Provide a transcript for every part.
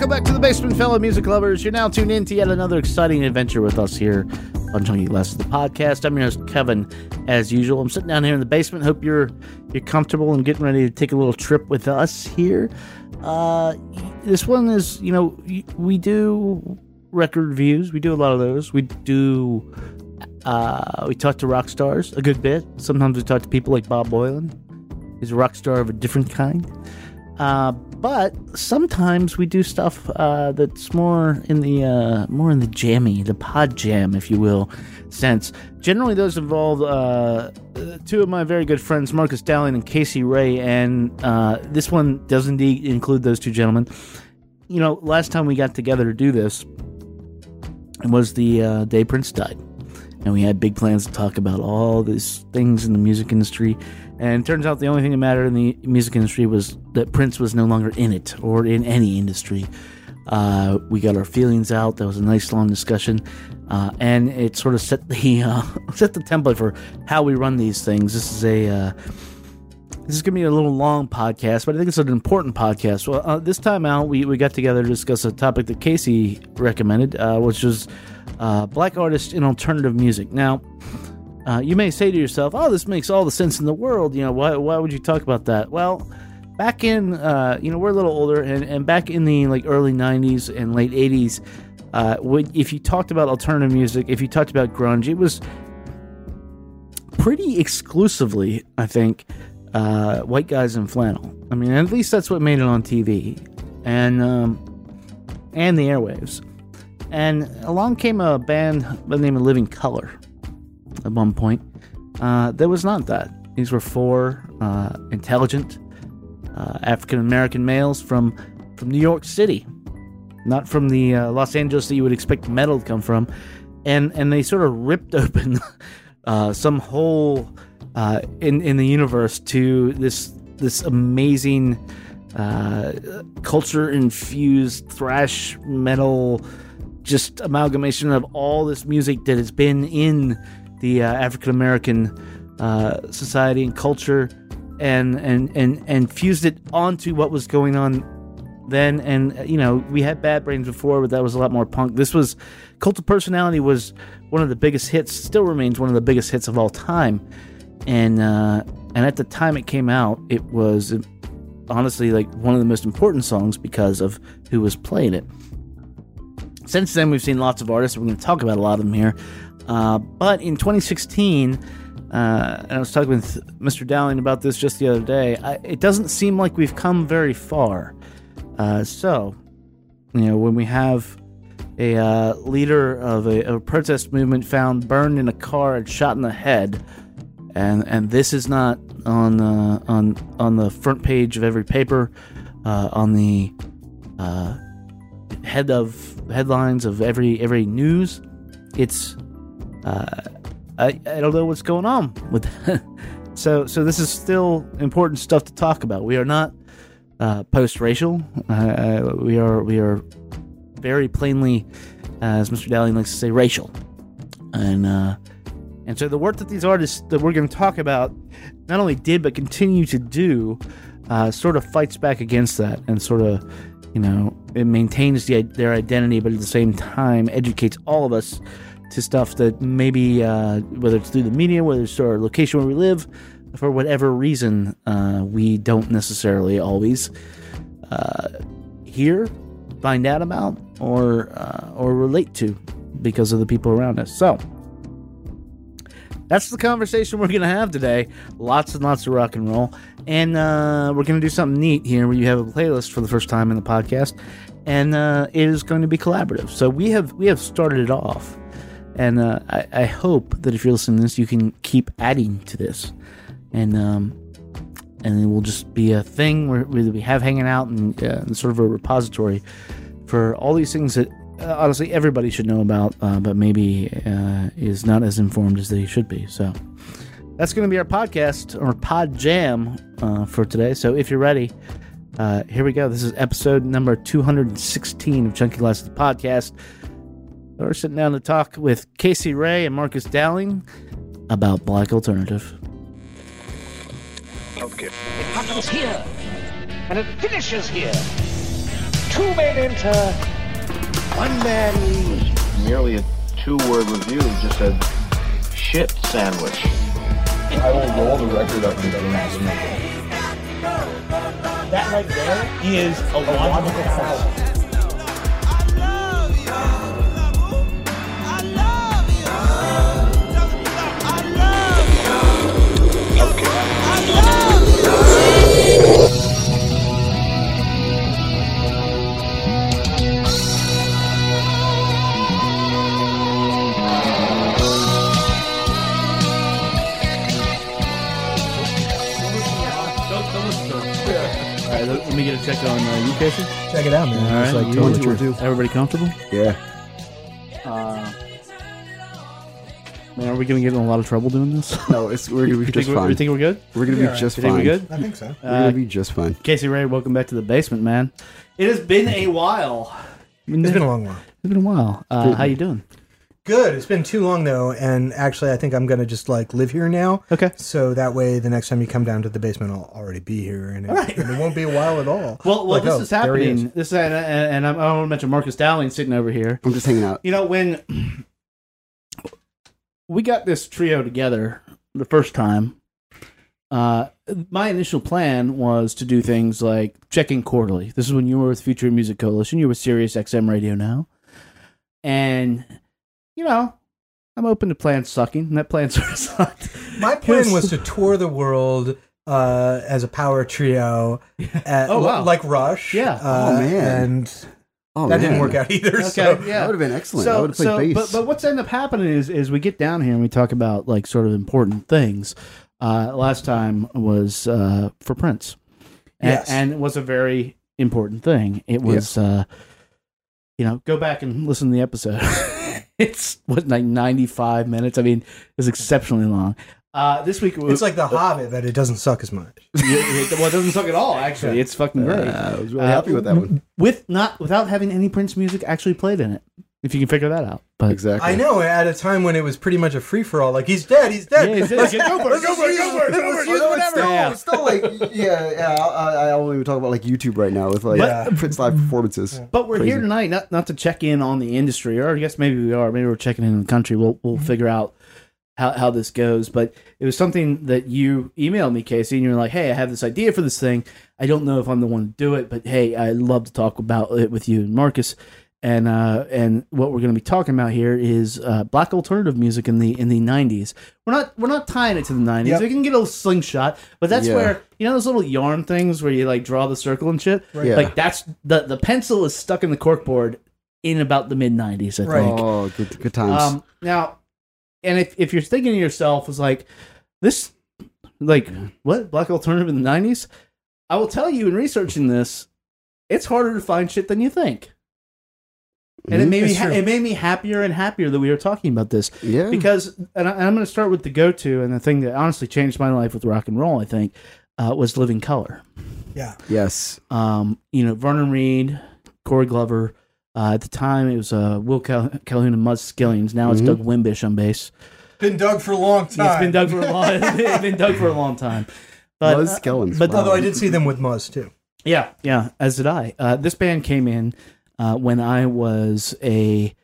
Welcome back to the basement, fellow music lovers. You're now tuned in to yet another exciting adventure with us here on Chunky Glasses, the podcast. I'm your host, Kevin, as usual. I'm sitting down here in the basement. Hope you're you're comfortable and getting ready to take a little trip with us here. Uh, this one is, you know, we do record reviews. We do a lot of those. We do. Uh, we talk to rock stars a good bit. Sometimes we talk to people like Bob Boilen. He's a rock star of a different kind. Uh, but sometimes we do stuff uh, that's more in the uh, more in the jammy, the pod jam, if you will, sense. Generally, those involve uh, two of my very good friends, Marcus Dowling and Casey Ray, and uh, this one does indeed include those two gentlemen. You know, last time we got together to do this it was the uh, day Prince died, and we had big plans to talk about all these things in the music industry and turns out the only thing that mattered in the music industry was that Prince was no longer in it or in any industry. Uh, we got our feelings out. That was a nice long discussion, uh, and it sort of set the uh, set the template for how we run these things. This is a uh, this is gonna be a little long podcast, but I think it's an important podcast. Well, uh, this time out, we, we got together to discuss a topic that Casey recommended, uh, which was black artists in alternative music. Now. Uh, you may say to yourself, "Oh, this makes all the sense in the world." You know, why why would you talk about that? Well, back in uh, you know we're a little older, and, and back in the like early '90s and late '80s, uh, if you talked about alternative music, if you talked about grunge, it was pretty exclusively, I think, uh, white guys in flannel. I mean, at least that's what made it on TV and um, and the airwaves. And along came a band by the name of Living Colour at one point. Uh, there was not that. These were four uh, intelligent uh, African American males from from New York City, not from the uh, Los Angeles that you would expect metal to come from, and and they sort of ripped open uh, some hole uh, in in the universe to this this amazing culture infused thrash metal just amalgamation of all this music that has been in the uh, African American uh, society and culture, and and and and fused it onto what was going on then. And you know, we had Bad Brains before, but that was a lot more punk. This was Cult of Personality was one of the biggest hits, still remains one of the biggest hits of all time. And uh, and at the time it came out, it was honestly like one of the most important songs because of who was playing it. Since then, we've seen lots of artists. We're going to talk about a lot of them here. Uh, but in 2016, uh, and I was talking with Mr. Dowling about this just the other day, I, it doesn't seem like we've come very far. Uh, so, you know, when we have a uh, leader of a, a, protest movement found burned in a car and shot in the head, and and this is not on uh, on on the front page of every paper, on the head of headlines of every every news. It's uh, I, I don't know what's going on with that. so so this is still important stuff to talk about. We are not uh, post-racial. Uh, we are we are very plainly, as Mr. Dowling likes to say, racial. And uh, and so the work that these artists that we're going to talk about not only did but continue to do, uh, sort of fights back against that and sort of you know it maintains the, their identity, but at the same time educates all of us to stuff that maybe uh, whether it's through the media, whether it's our location where we live, for whatever reason, uh, we don't necessarily always uh, hear, find out about, or uh, or relate to because of the people around us. So that's the conversation we're going to have today. Lots and lots of rock and roll. And uh, we're going to do something neat here where you have a playlist for the first time in the podcast. And uh, it is going to be collaborative. So we have we have started it off and uh, I, I, hope that if you're listening to this, you can keep adding to this, and um, and it will just be a thing where, we have hanging out and, uh, sort of a repository for all these things that uh, honestly everybody should know about, uh, but maybe uh, is not as informed as they should be. So that's going to be our podcast or pod jam uh, for today. So if you're ready. here we go. This is episode number 216 of Chunky Glasses podcast. We're sitting down to talk with Casey Ray and Marcus Dowling about Black Alternative. Okay. It happens here, and it finishes here. two men enter, one man leaves. Merely a two-word review just said, shit sandwich. I will roll the record up and doesn't. That right there is a logical fallacy. All right, let, let me get a check on uh, you, Casey. Check it out, man. All It's right, like you- telling the truth. Everybody comfortable? Yeah. Uh, man, are we gonna get in a lot of trouble doing this? No, it's we're gonna be you just think we're, fine. you think we're good? we're gonna Yeah, be just You think fine. we're good? I think so. We're Uh, gonna be just fine. Casey Ray, welcome back to the basement, man. It has been a while. It's been a long while. It's been a while. Uh, how you doing? Good. It's been too long though, and actually, I think I'm gonna just like live here now. Okay. So that way, the next time you come down to the basement, I'll already be here, and it, Right. and it won't be a while at all. Well, well, Like, this oh, is happening. is. This is, and, and, and I'm, I want to mention Marcus Dowling sitting over here. I'm just hanging out. You know, when we got this trio together the first time, uh, my initial plan was to do things like checking quarterly. This is when you were with Future Music Coalition. You were with Sirius XM Radio now. And, you know, I'm open to plans sucking, and that plan sort of sucked. My plan was to tour the world uh, as a power trio, at, Oh, wow. like Rush. Yeah. Uh, Oh, man. and Oh, that didn't work out either. Okay, so yeah. That would have been excellent. I would have played bass. But, but what's ended up happening is is we get down here and we talk about like sort of important things. Uh, last time was uh, for Prince, A- Yes. and, it was a very important thing. It was, uh, you know, go back and listen to the episode. it's what like ninety five minutes. I mean, it's exceptionally long. Uh, this week it's like The Hobbit, but it doesn't suck as much. well, it doesn't suck at all. Actually, it's fucking great. Uh, I was really Uh, happy with that one. with not without having any Prince music actually played in it. If you can figure that out, but Exactly. I know at a time when it was pretty much a free for all. Like he's dead, he's dead. Yeah, he's dead. Go for it, go for it, go for it, go for it, use Although whatever. It's still, Yeah. it's still like, yeah, yeah. I, I won't even talk about like YouTube right now with like But- Prince live performances. But we're Crazy. here tonight not not to check in on the industry, or I guess maybe we are. Maybe we're checking in on the country. We'll we'll mm-hmm. figure out how how this goes. But it was something that you emailed me, Casey, and you're like, "Hey, I have this idea for this thing. I don't know if I'm the one to do it, but hey, I'd love to talk about it with you and Marcus." And uh, and what we're going to be talking about here is uh, black alternative music in the in the '90s. We're not we're not tying it to the '90s. Yep. We can get a little slingshot, but that's Yeah. where you know those little yarn things where you like draw the circle and shit. Yeah. Like that's the the pencil is stuck in the corkboard in about the mid '90s, I Right. think. Oh, good, good times. Um, now, and if if you're thinking to yourself, is like this, like what black alternative in the '90s? I will tell you in researching this, it's harder to find shit than you think. And it made me ha- it made me happier and happier that we were talking about this yeah. because and, I, and I'm going to start with the go to and the thing that honestly changed my life with rock and roll. I think uh, was Living Color. Yeah. yes. Um, you know, Vernon Reid, Corey Glover. Uh, at the time, it was uh, Will Cal- Calhoun and Muzz Skillings. Now it's Mhm. Doug Wimbish on bass. Been dug for a long time. Yeah, it's been Doug for a long. Time. It's been Doug for a long time. But Buzz uh, but wow. Although I did see them with Muzz too. yeah, yeah, as did I. Uh, this band came in uh, when I was a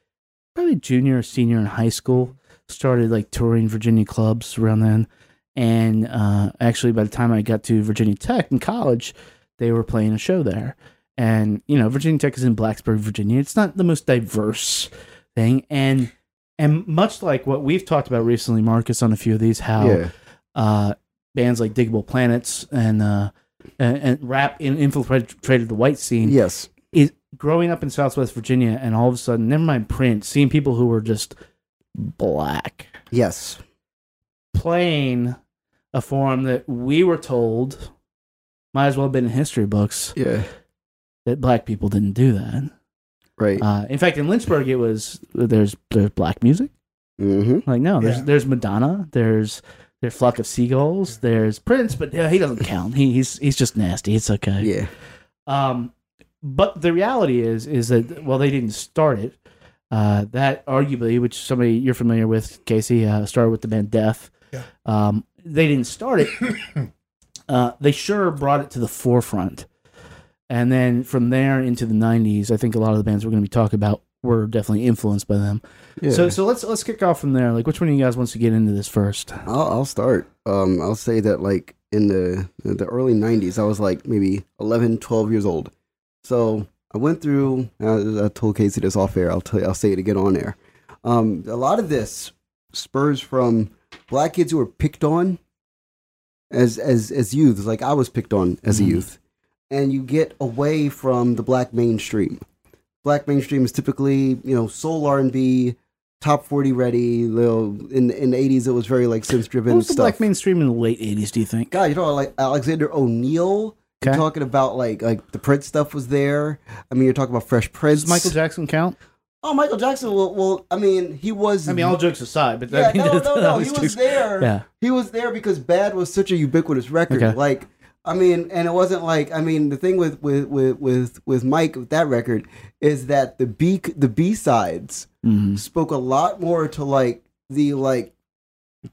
probably junior or senior in high school. Started like touring Virginia clubs around then, and uh, actually by the time I got to Virginia Tech in college, they were playing a show there. And you know, Virginia Tech is in Blacksburg, Virginia. It's not the most diverse thing, and and much like what we've talked about recently, Marcus, on a few of these, how yeah. uh, bands like Diggable Planets and uh, and, and rap in, infiltrated the white scene. Yes. Is growing up in Southwest Virginia, and all of a sudden, never mind Prince, seeing people who were just black Yes. playing a form that we were told might as well have been in history books Yeah. that black people didn't do that. Right. Uh, in fact, in Lynchburg, it was there's there's black music. mm-hmm. Like no, there's Yeah. there's Madonna, there's there's flock of seagulls, there's Prince, but yeah, he doesn't count. He, he's he's just nasty. It's okay. Yeah. Um, but the reality is is that well, they didn't start it. Uh, that arguably, which somebody you're familiar with, Casey, uh, started with the band Death. Yeah. Um, they didn't start it. uh, they sure brought it to the forefront. And then from there into the '90s, I think a lot of the bands we're going to be talking about were definitely influenced by them. Yeah. So, so let's let's kick off from there. Like, which one of you guys wants to get into this first? I'll, I'll start. Um, I'll say that like in the the early '90s, I was like maybe 11, 12 years old. So I went through. Uh, I told Casey this off air. I'll tell you. I'll say it again on air. Um, a lot of this spurs from black kids who were picked on as as as youths. Like I was picked on as a Mhm. youth, and you get away from the black mainstream. Black mainstream is typically you know soul R and B, top forty ready. Little in in the eighties, it was very like sense What driven was the stuff. black mainstream in the late '80s? Do you think? God, you know, like Alexander O'Neal. Okay. talking about like like the Prince stuff was there. I mean, you're talking about Fresh Prince. Does Michael Jackson count? Oh, Michael Jackson. Well, well, I mean, he was. I mean, all jokes aside, but yeah, I mean, no, no, no. He jokes- was there. Yeah. He was there because Bad was such a ubiquitous record. Okay. Like, I mean, and it wasn't like I mean, the thing with with with with with Mike with that record is that the B the B sides Mhm. spoke a lot more to like the like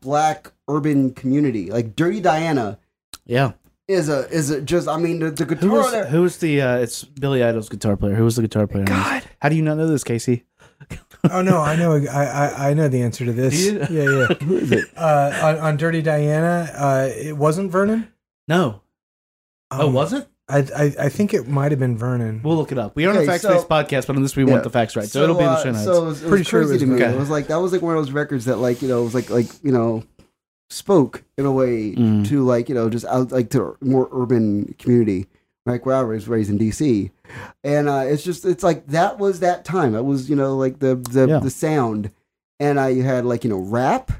black urban community. Like Dirty Diana Yeah. Is a is a just I mean the, the guitar Who was there- who was the? Uh, it's Billy Idol's guitar player. Who was the guitar player? on this? God. How do you not know this, Casey? Oh no, I know, I, I, I know the answer to this. Yeah, yeah. Who is it? Uh, on, on Dirty Diana, uh, it wasn't Vernon. No. oh, Um, was it? I, I, I think it might have been Vernon. We'll look it up. We are on a Okay, facts-based so- podcast, but on this we Yeah. want the facts right. So, it'll be in the uh, show notes. So it was, it was Pretty sure it crazy was to me. okay. It was like that was like one of those records that like you know it was like like you know spoke in a way Mm. to like you know just out like to more urban community like where I was raised in DC, and uh, it's just it's like that was that time. That was you know like the the Yeah. the sound, and you had like you know rap,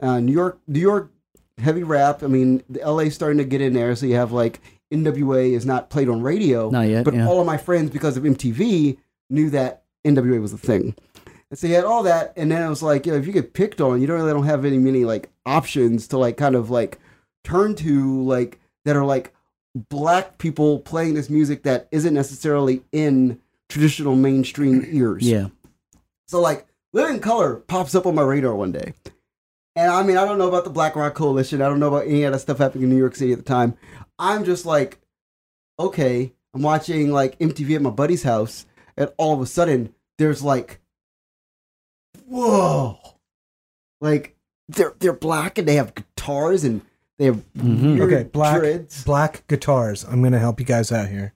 uh, New York New York heavy rap. I mean the LA starting to get in there, so you have like NWA is not played on radio. Not yet. But yeah. all of my friends, because of MTV, knew that NWA was a thing. And so you had all that, and then it was like, you know, if you get picked on, you don't really don't have any many like options to like kind of like turn to like that are like black people playing this music that isn't necessarily in traditional mainstream ears. yeah. So like Living Color pops up on my radar one day. And I mean, I don't know about the Black Rock Coalition. I don't know about any of that stuff happening in New York City at the time. I'm just like, okay, I'm watching like MTV at my buddy's house, and all of a sudden there's like, whoa, like they're they're black and they have guitars and they have Mhm. weird Okay, black- dreads. Black guitars. I'm going to help you guys out here,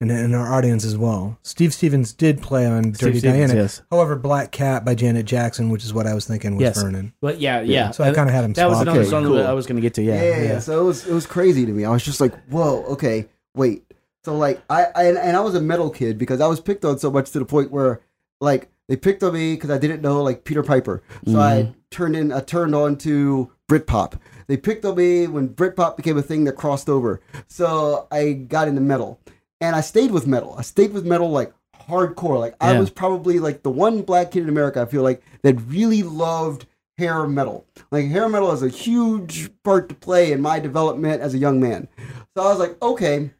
and and our audience as well. Steve Stevens did play on Steve Dirty Stevens, Diana. yes. However, Black Cat by Janet Jackson, which is what I was thinking was Yes. Vernon. But yeah, yeah. So I kind of had him. that was another Okay, song cool. that I was going to get to. Yeah. yeah, yeah, yeah. So it was it was crazy to me. I was just like, whoa, okay, wait. So like I, I and, and I was a metal kid because I was picked on so much to the point where like they picked on me because I didn't know like Peter Piper. So I mm-hmm. turned in I turned on to Britpop. They picked on me when Britpop became a thing that crossed over. So I got into metal. And I stayed with metal. I stayed with metal like hardcore. Like I was probably like the one black kid in America I feel like that really loved hair metal. Like hair metal is a huge part to play in my development as a young man. So I was like, okay.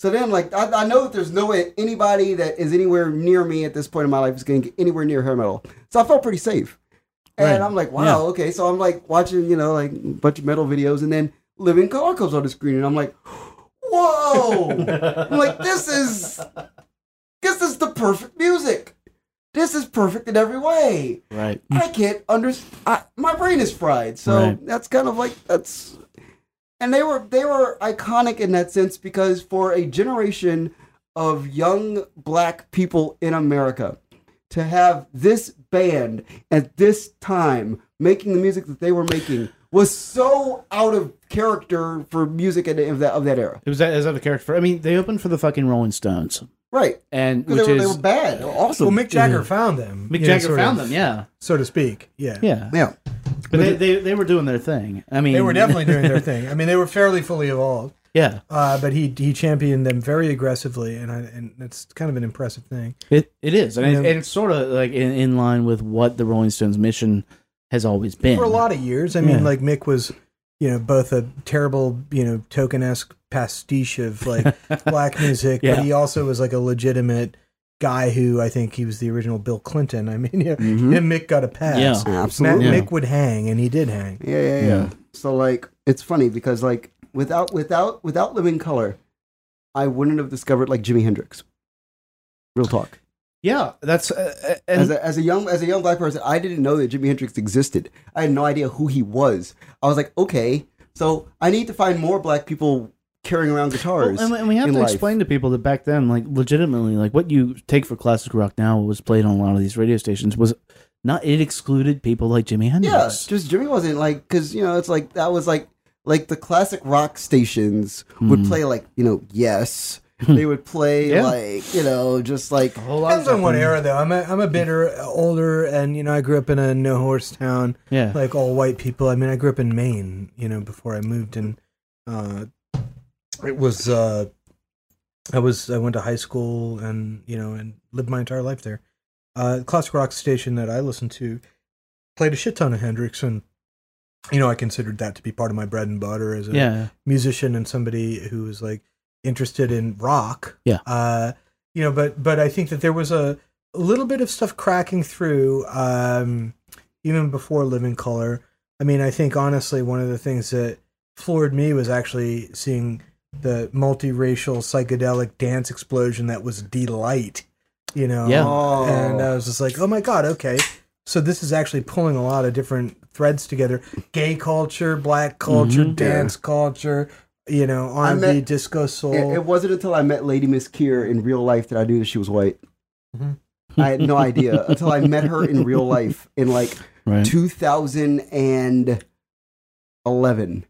So then, like, I, I know that there's no way anybody that is anywhere near me at this point in my life is going to get anywhere near hair metal. So I felt pretty safe. And Right. I'm like, wow, Yeah. okay. So I'm like watching, you know, like a bunch of metal videos, and then Living Color comes on the screen, and I'm like, whoa! I'm like, this is, this is the perfect music. This is perfect in every way. Right. I can't understand. My brain is fried. So Right. that's kind of like that's. And they were they were iconic in that sense because for a generation of young black people in America to have this band at this time making the music that they were making was so out of character for music of that of that era. It was as other character. I mean, they opened for the fucking Rolling Stones, Right. and which they, were- is they were bad. They were awesome. Well, Mick Jagger found them. Mick you know, Jagger found of, them. Yeah. so to speak. Yeah. Yeah. yeah. But they, they they were doing their thing. I mean, They were definitely doing their thing. I mean, they were fairly fully evolved. Yeah. Uh, but he he championed them very aggressively, and I, and that's kind of an impressive thing. It it is, and, it, and it's sort of like in, in line with what the Rolling Stones' mission has always been For a lot of years, I mean, Yeah. like Mick was, you know, both a terrible, you know, token esque pastiche of like black music, Yeah. but he also was like a legitimate guy who I think he was the original Bill Clinton. I mean, yeah, Mhm. and Mick got a pass. Yeah. Matt, Absolutely. Yeah. Mick would hang, and he did hang. Yeah, yeah, yeah, Yeah. So like it's funny because like without without without living color, I wouldn't have discovered like Jimi Hendrix. Real talk. Yeah, that's uh, and As a, as a young as a young black person, I didn't know that Jimi Hendrix existed. I had no idea who he was. I was like, okay, so I need to find more black people carrying around guitars. Well, and, we have to life. explain to people that back then, like legitimately, like what you take for classic rock now was played on a lot of these radio stations was not. It excluded people like Jimi Yeah, Hendrix. just Jimmy wasn't like because you know it's like that was like like the classic rock stations would Hmm. play like you know yes they would play Yeah. like you know just like Depends on what era though. I'm a I'm a bit er- older, and you know I grew up in a no horse town, yeah, like all white people. I mean I grew up in Maine, you know, before I moved, and uh, it was uh, I was I went to high school and you know and lived my entire life there. Uh, classic rock station that I listened to played a shit ton of Hendrix, and you know I considered that to be part of my bread and butter as a yeah, musician and somebody who was like interested in rock. Yeah. Uh, you know, but but I think that there was a, a little bit of stuff cracking through um, even before Living Color. I mean, I think honestly, one of the things that floored me was actually seeing the multiracial psychedelic dance explosion that was Deee-Lite. You know, Yeah. oh and I was just like, oh my god, okay. So this is actually pulling a lot of different threads together: gay culture, black culture, Mhm. dance culture, you know, R and B, met- disco, soul. it, it wasn't until I met Lady Miss Kier in real life that I knew that she was white. Mhm. I had no idea until I met her in real life in like right. 2011.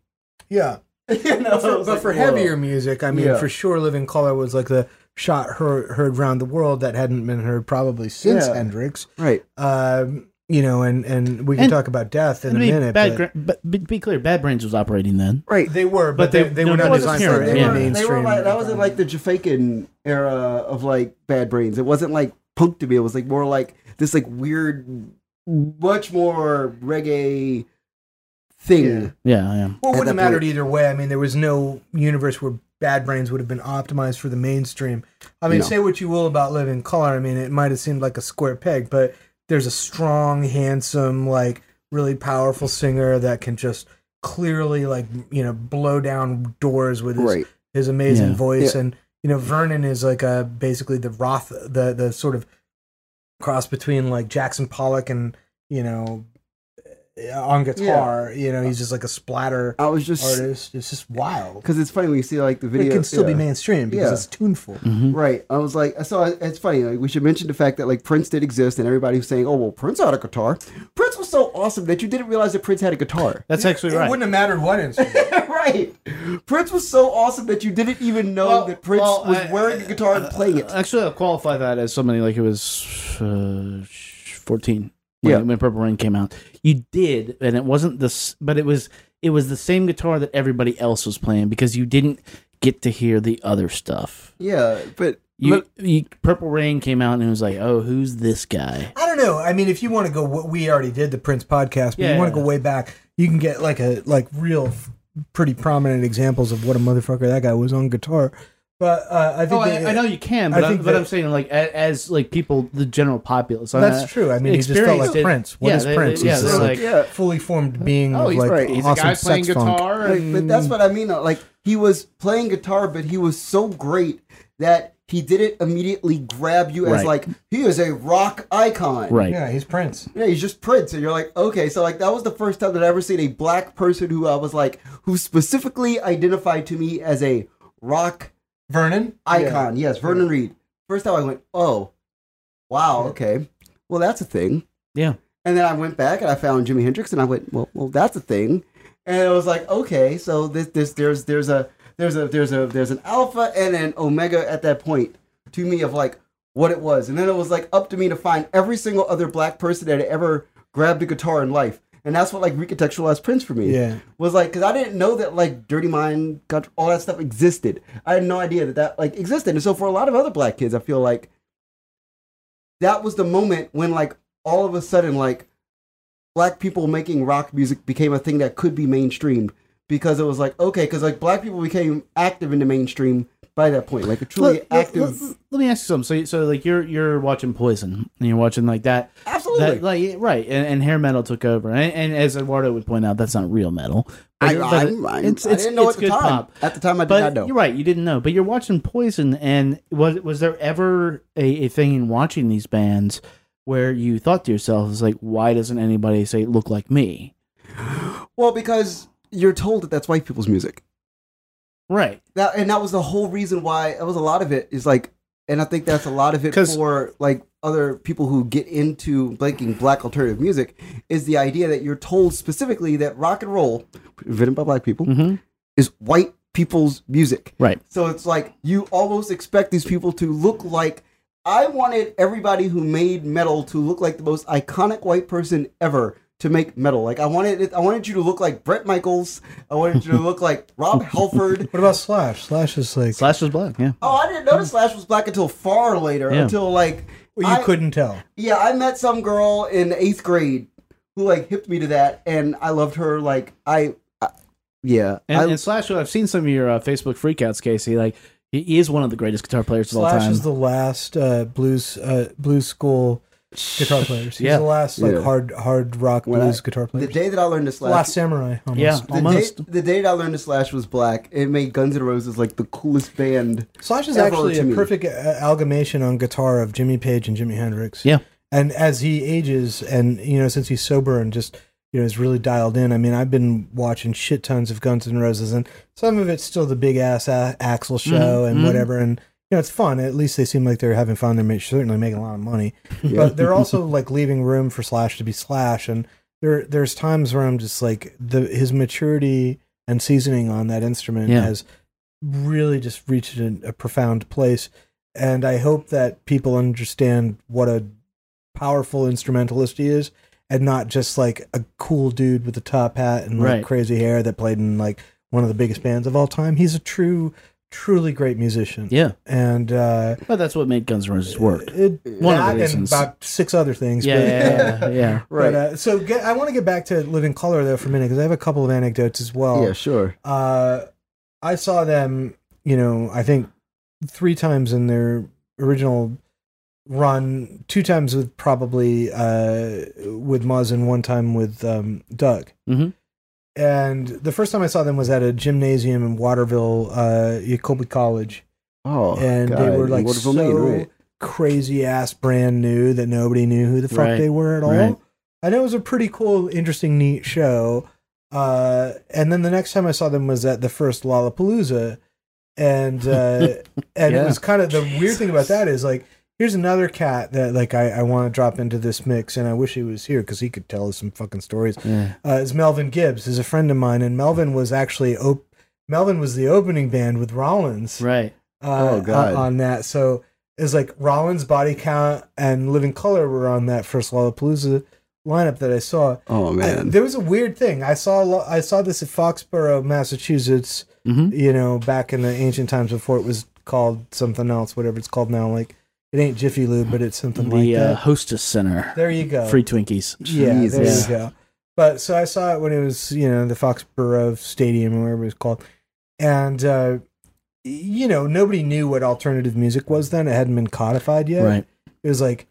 yeah, you know, but for, but like, for whoa. heavier music, I mean, Yeah. for sure, Living Color was like the shot heard heard around the world that hadn't been heard probably since Yeah. Hendrix. right? Um, you know, and and we can And- talk about death in I a mean, minute. bad, but Gra- but, but be clear, Bad Brains was operating then. Right. they were, but, but they, they- they no, were not it wasn't designed for here, they, yeah. were, they mainstream. were like that wasn't like the Jamaican era of like Bad Brains. It wasn't like punk to me. It was like more like this like weird, much more reggae thing. Yeah, yeah. Well, it wouldn't have mattered point. either way. I mean, there was no universe where Bad Brains would have been optimized for the mainstream. I mean, No. say what you will about Living Color. I mean, it might have seemed like a square peg, but there's a strong, handsome, like really powerful singer that can just clearly, like, you know, blow down doors with his, Right. his amazing Yeah. voice. Yeah. And, you know, Vernon is like a basically the Roth, the, the sort of cross between like Jackson Pollock and, you know, on guitar, you know, he's just like a splatter I was just artist. It's just wild. because it's funny when you see like the video. it can still be mainstream because Yeah. it's tuneful. Mhm. Right. I was like, so I- it's funny. Like, we should mention the fact that like Prince did exist, and everybody was saying, "Oh, well, Prince had a guitar." Prince was so awesome that you didn't realize that Prince had a guitar. That's actually right. It wouldn't have mattered what instrument. right. Prince was so awesome that you didn't even know Well, that Prince well, was I- wearing a guitar and playing it. Actually, I'll qualify that as somebody like it was uh, 14 when, Yeah. when Purple Rain came out. You did, and it wasn't this, but it was it was the same guitar that everybody else was playing because you didn't get to hear the other stuff. Yeah, but You, you Purple Rain came out and it was like, oh, who's this guy? I don't know. I mean, if you want to go, what we already did the Prince podcast, but Yeah. you want to go way back, you can get like a like real, pretty prominent examples of what a motherfucker that guy was on guitar. But uh, I think Oh, they- I, I know you can, I but, I think am but that- I'm saying like as, as like people, the general populace. uh, that's true. I mean, he just felt like it. Prince. What Yeah, is they- Prince? they- yeah, he's they're like- like yeah, fully formed being Oh, he's like right. He's awesome a guy playing guitar. And- but that's what I mean. Like he was playing guitar, but he was so great that he didn't immediately grab you as Right. like he is a rock icon. right. Yeah, he's Prince. Yeah, he's just Prince, and you're like, okay, so like that was the first time that I ever seen a black person who I was like, who specifically identified to me as a rock Vernon. icon. Yes, Vernon Reid. First time I went, oh, wow, okay, well that's a thing. Yeah. And then I went back and I found Jimi Hendrix, and I went, well, well that's a thing. And it was like, okay, so this, this, there's, there's a, there's a, there's a, there's an alpha and an omega at that point to me of like what it was, and then it was like up to me to find every single other black person that had ever grabbed a guitar in life. And that's what like recontextualized Prince for me Yeah. was like because I didn't know that like Dirty Mind, got all that stuff existed. I had no idea that that like existed. And so for a lot of other black kids, I feel like that was the moment when like all of a sudden like black people making rock music became a thing that could be mainstreamed because it was like okay because like black people became active in the mainstream by that point like a truly Let, let- active let- let me ask you something. So, so like you're you're watching Poison and you're watching like that. absolutely That, like right, and, and hair metal took over, and, and as Eduardo would point out, that's not real metal, I, But I, I, it's- I didn't know it's at the time. pop. At the time, I did But not know. you're right, you didn't know. But you're watching Poison, and was was there ever a, a thing in watching these bands where you thought to yourself, "Is like, why doesn't anybody say look like me?" Well, because you're told that that's white people's music. Right. That and that was the whole reason why that was a lot of it is like, and I think that's a lot of it for like other people who get into making black alternative music is the idea that you're told specifically that rock and roll, written by black people, Mm-hmm. is white people's music. Right. So it's like you almost expect these people to look like. I wanted everybody who made metal to look like the most iconic white person ever to make metal. Like I wanted it, I wanted you to look like Bret Michaels. I wanted you to look like Rob Halford. What about Slash? Slash is like Slash was black. Yeah. Oh, I didn't notice Slash was black until far later. Yeah. Until like well, you I- couldn't tell. yeah, I met some girl in eighth grade who like hipped me to that, and I loved her. Like I, I yeah, And, I, and Slash, I've seen some of your uh, Facebook freakouts, Casey. Like he is one of the greatest guitar players of all time. Slash time. is the last uh, blues uh, blues school guitar players. He's Yeah. the last like Yeah. hard hard rock When blues I- guitar player. the day that I learned to Slash, last samurai. Almost. Yeah. the almost. day the day that I learned to Slash was black. It made Guns N' Roses like the coolest band. Slash is ever actually to a me. perfect uh, amalgamation on guitar of Jimmy Page and Jimi Hendrix. Yeah. And as he ages, and you know, since he's sober and just you know is really dialed in. I mean, I've been watching shit tons of Guns N' Roses, and some of it's still the big ass a- Axl show Mhm, and mhm. whatever. And you know, it's fun. At least they seem like they're having fun. They're certainly making a lot of money, but they're also like leaving room for Slash to be Slash. And there, there's times where I'm just like the his maturity and seasoning on that instrument Yeah. has really just reached a, a profound place. And I hope that people understand what a powerful instrumentalist he is, and not just like a cool dude with a top hat and like Right. crazy hair that played in like one of the biggest bands of all time. He's a true, truly great musician. yeah. And uh, But that's what made Guns N' Roses work. it, One of the that and reasons. about six other things. Yeah, but- yeah, yeah, yeah. Right. But, uh, so get, I want to get back to Living Color though for a minute because I have a couple of anecdotes as well. yeah, sure. Uh, I saw them, you know, I think three times in their original run, two times with probably uh, with Muzz and one time with um, Doug. Mhm. And the first time I saw them was at a gymnasium in Waterville, uh, Colby College, Oh, and they were like Waterville, so Maine, right. crazy ass brand new that nobody knew who the fuck Right, they were at all. right. I know it was a pretty cool, interesting, neat show. Uh, and then the next time I saw them was at the first Lollapalooza, and uh, and Yeah. it was kind of the weird thing about that is like here's another cat that like I, I want to drop into this mix, and I wish he was here because he could tell us some fucking stories. Yeah. Uh, is Melvin Gibbs is a friend of mine, and Melvin was actually op- Melvin was the opening band with Rollins Right. uh, Oh, God. on that. So it's like Rollins, Body Count, and Living Color were on that first Lollapalooza lineup that I saw. Oh I- man. there was a weird thing. I saw I saw this at Foxborough, Massachusetts. Mhm. You know, back in the ancient times before it was called something else, whatever it's called now. Like it ain't Jiffy Lube, but it's something like The uh, that. Hostess Center. There you go. Free Twinkies. Yeah, there you go. But so I saw it when it was, you know, the Foxborough Stadium or whatever it was called. And, uh, you know, nobody knew what alternative music was then. It hadn't been codified yet. Right. It was like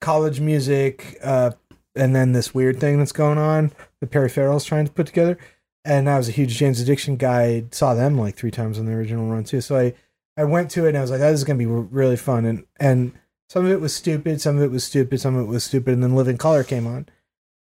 college music, uh, and then this weird thing that's going on that Perry Farrell's trying to put together. And I was a huge Jane's Addiction guy. Saw them like three times on the original run too. So I, I went to it and I was like, oh, this is gonna be really fun. And and some of it was stupid, some of it was stupid, some of it was stupid. And then Living Color came on.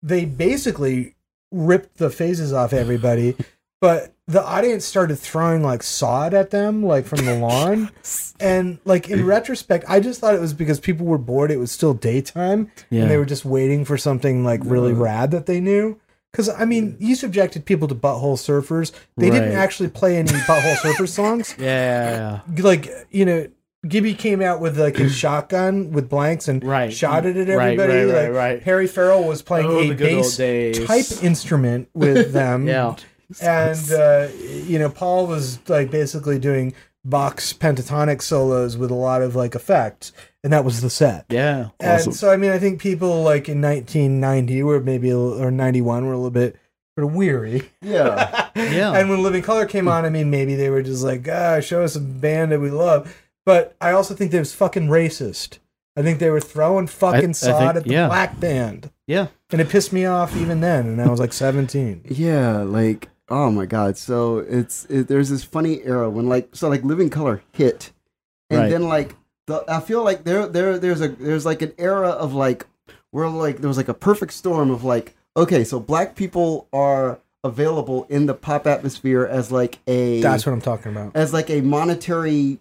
They basically ripped the phases off everybody, but the audience started throwing like sod at them, like from the lawn. And like in retrospect, I just thought it was because people were bored. It was still daytime, Yeah. and they were just waiting for something like really rad that they knew. Because I mean, you subjected people to Butthole Surfers. They didn't actually play any Butthole Surfers songs. yeah. Like you know, Gibby came out with like his shotgun with blanks and Right. shot it at everybody. right, right, like right. Perry Farrell was playing Oh, a the good old bass type instrument with them. Yeah. and uh, you know, Paul was like basically doing box pentatonic solos with a lot of like effects, and that was the set. Yeah. And so, I mean, I think people like in 1990 were maybe a or 91 were a little bit sort of weary. yeah. Yeah. And when Living Color came on, I mean, maybe they were just like, ah, show us a band that we love. But I also think that it was fucking racist. I think they were throwing fucking I sod think- at the yeah. black band. Yeah. And it pissed me off even then. And I was like 17. Yeah, like oh my god. So it's it, there's this funny era when like so like Living Color hit, and Right. then like the I feel like there there there's a there's like an era of like where like there was like a perfect storm of like okay so black people are available in the pop atmosphere as like a That's what I'm talking about. as like a monetary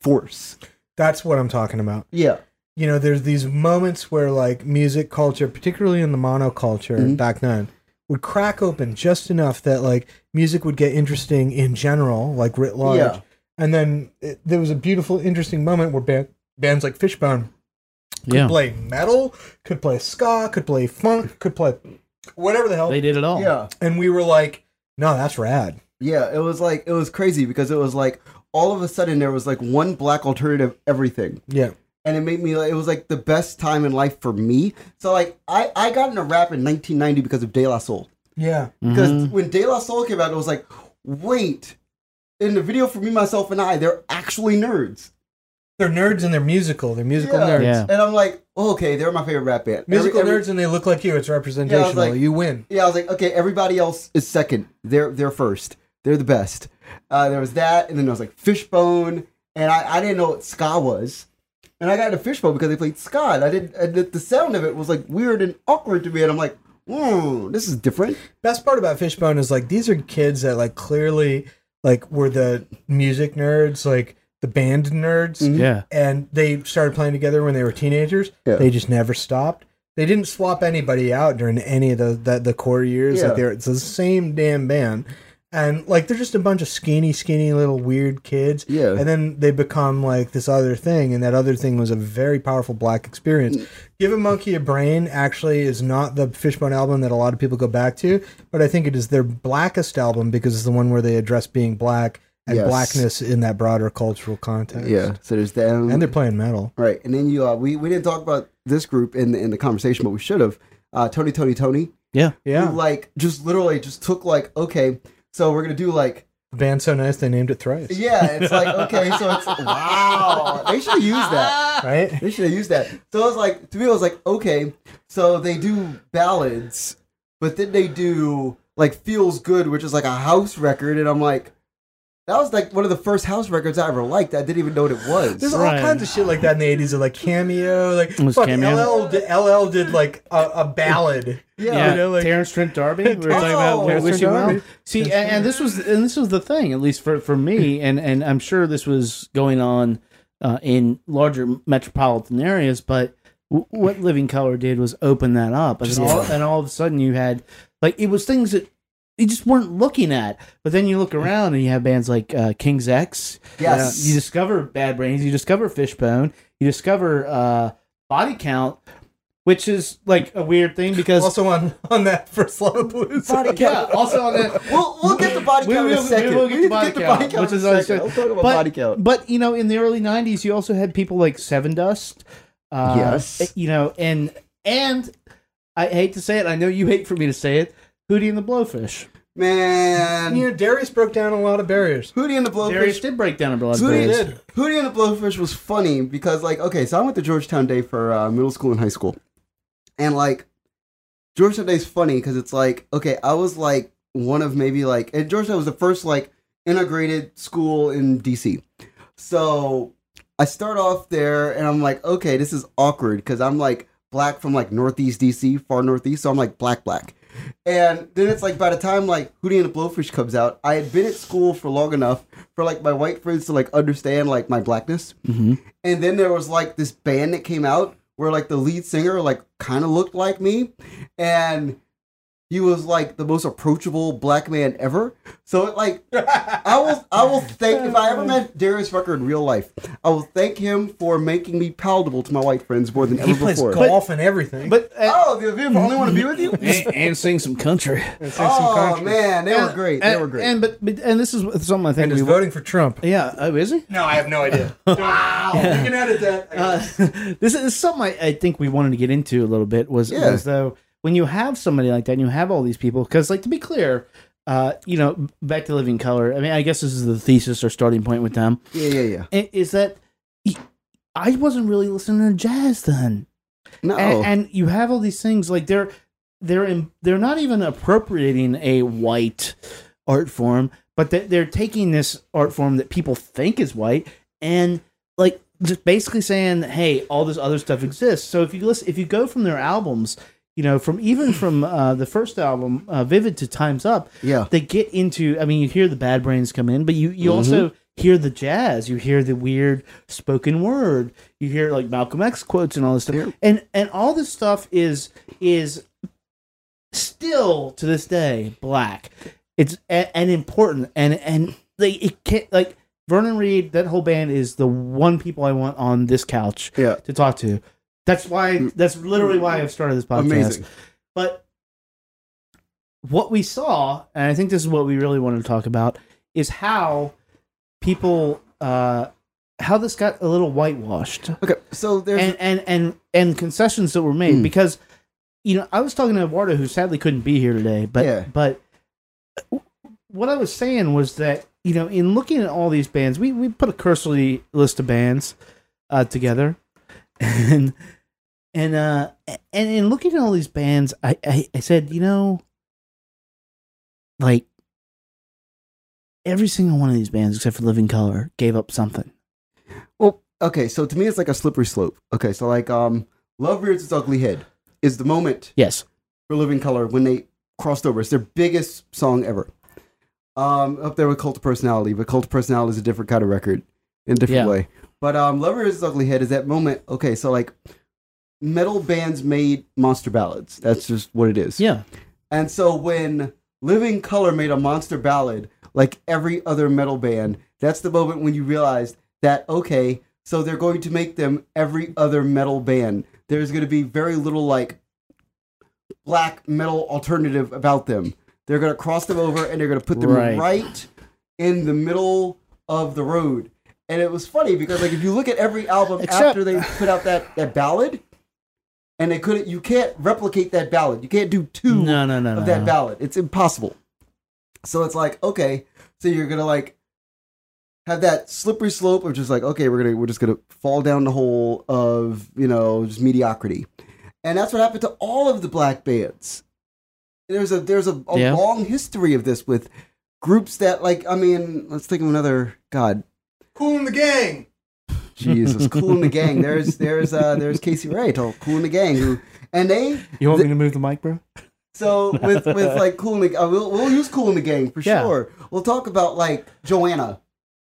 force. That's what I'm talking about. Yeah. you know, there's these moments where like music culture, particularly in the monoculture Mhm. back then, would crack open just enough that like music would get interesting in general, like writ large. Yeah. And then it, there was a beautiful, interesting moment where ba- bands like Fishbone could Yeah. play metal, could play ska, could play funk, could play whatever the hell. They did it all. Yeah. and we were like, no, that's rad. Yeah, it was like it was crazy because it was like all of a sudden there was like one black alternative everything. Yeah. And it made me like it was like the best time in life for me. So like I I got into rap in 1990 because of De La Soul. Yeah. Because Mhm. when De La Soul came out, it was like, wait, in the video for me, myself, and I, they're actually nerds. They're nerds and they're musical. They're musical Yeah. nerds. Yeah. And I'm like, oh, okay, they're my favorite rap band. Musical Every- every- nerds and they look like you. It's representational. like- you win. Yeah, I was like, okay, everybody else is second. They're they're first. They're the best. Uh, there was that, and then there was like Fishbone, and I, I didn't know what ska was, and I got into Fishbone because they played ska. And I didn't. And the, the sound of it was like weird and awkward to me, and I'm like, whoa, this is different. best part about Fishbone is like these are kids that like clearly like were the music nerds, like the band nerds, Mhm. Yeah. and they started playing together when they were teenagers. Yeah. They just never stopped. They didn't swap anybody out during any of the the, the core years. Yeah. Like they're it's the same damn band. And like they're just a bunch of skinny, skinny little weird kids. Yeah. And then they become like this other thing, and that other thing was a very powerful black experience. Give a Monkey a Brain actually is not the Fishbone album that a lot of people go back to, but I think it is their blackest album because it's the one where they address being black and Yes. blackness in that broader cultural context. Yeah. So there's them, And they're playing metal. right, and then you uh, we we didn't talk about this group in the, in the conversation, but we should have. Uh, Tony, Tony, Tony, Yeah. Yeah. who like just literally just took like okay, so we're gonna do like The band's so nice they named it thrice. yeah, it's like okay, so it's wow, they should have used that. Right? They should have used that. So it was like to me, it was like okay, so they do ballads, but then they do like feels good, which is like a house record, and I'm like, that was like one of the first house records I ever liked. I didn't even know what it was. There's Right. all kinds of shit like that in the 80s, of like cameo. Like, was fuck, Cameo. LL, did, LL did like a, a ballad. yeah, Yeah, You know, like- Terence Trent D'Arby. We were talking about Oh, Wish Terence You Trent Well. D'Arby. See, and, and this was and this was the thing, at least for for me, and and I'm sure this was going on uh, in larger metropolitan areas, but. w- What Living Color did was open that up, and, then all, and all of a sudden you had like it was things that you just weren't looking at. But then you look around and you have bands like uh, King's X. Yes. Uh, you discover Bad Brains. You discover Fishbone. You discover uh, Body Count, which is like a weird thing because Also on, on that first Love Blues. Body yeah, count. also on that. We'll, we'll get the body We count in a second. we will get need the body get the count, body count which is a what I second. said. Let's talk about But- body count. But you know, in the early '90s, you also had people like Sevendust. Uh, Yes. You know, and and I hate to say it. I know you hate for me to say it. Hootie and the Blowfish. Man, You know, Darius broke down a lot of barriers. Hootie and the Blowfish. Darius did break down a blood Hootie, barriers. did. Hootie and the Blowfish was funny because, like, okay, so I went to Georgetown Day for uh, middle school and high school, and like, Georgetown Day is funny because it's like, okay, I was like one of maybe like, and Georgetown was the first like integrated school in DC, so I start off there and I'm like, okay, this is awkward because I'm like black from like Northeast DC, far Northeast, so I'm like black black. And then it's like by the time like Hootie and the Blowfish comes out, I had been at school for long enough for like my white friends to like understand like my blackness. Mhm. And then there was like this band that came out where like the lead singer like kind of looked like me, and he was like the most approachable black man ever. So it like I will I will thank if I ever met Darius Rucker in real life, I will thank him for making me palatable to my white friends more than He ever plays before. golf and everything. But uh, Oh, the the only want to be with you? and, and sing some country. And sing some Oh country. man, they were And- great. They and- were great. And but, but and this is something I think And we is voting for Trump. Yeah. Oh, is he? No, I have no idea. wow. You can edit that. Uh, this is something I, I think we wanted to get into a little bit was, Yeah. was though when you have somebody like that and you have all these people because like to be clear uh you know back to living color i mean i guess this is the thesis or starting point with them yeah, yeah, yeah. is that I wasn't really listening to jazz then No. and, and you have all these things like they're they're in, they're not even appropriating a white art form, but they- they're taking this art form that people think is white and like just basically saying, "Hey, all this other stuff exists." So if you listen, if you go from their albums, you know, from even from uh, the first album, uh, "Vivid" to "Times Up," Yeah. they get into. I mean, you hear the Bad Brains come in, but you you also hear the jazz. You hear the weird spoken word. You hear like Malcolm X quotes and all this stuff, Yeah. and and all this stuff is is still to this day black. It's and, and important and and they it can't like Vernon Reid. That whole band is the one people I want on this couch Yeah. to talk to. That's why. That's literally why I've started this podcast. Amazing. But what we saw, and I think this is what we really wanted to talk about, is how people, uh, how this got a little whitewashed, Okay. So there's and and and and concessions that were made Hmm. because, you know, I was talking to Eduardo, who sadly couldn't be here today, but Yeah. but what I was saying was that you know, in looking at all these bands, we we put a cursory list of bands uh, together, and and uh and in looking at all these bands, I, I I said, you know, like every single one of these bands except for Living Colour gave up something. Well, okay, so to me it's like a slippery slope. Okay, so like um Love Rears Its Ugly Head is the moment Yes. for Living Colour when they crossed over. It's their biggest song ever. Um up there with Cult of Personality, but Cult of Personality is a different kind of record in a different Yeah. way. But um Love Rears Its Ugly Head is that moment. Okay, so like metal bands made monster ballads. That's just what it is. Yeah. And so when Living Colour made a monster ballad, like every other metal band, that's the moment when you realize that, okay, so they're going to make them every other metal band. There's going to be very little like black metal alternative about them. They're going to cross them over and they're going to put them Right. right. in the middle of the road. And it was funny because like if you look at every album Except- after they put out that, that ballad, and they couldn't you can't replicate that ballad. You can't do two No, no, no, of that ballad. It's impossible. So it's like, okay, so you're gonna like have that slippery slope of just like, okay, we're gonna we're just gonna fall down the hole of you know just mediocrity, and that's what happened to all of the black bands. There's a there's a, a Yeah. long history of this with groups that like I mean, let's think of another God. Kool and the Gang. Jesus, Kool and the Gang. There's there's uh there's Casey Ray told Kool and the Gang who and they You want me to move the mic, bro? So with with like cool in the uh, we'll we'll use Kool and the Gang for Yeah. sure. We'll talk about like Joanna,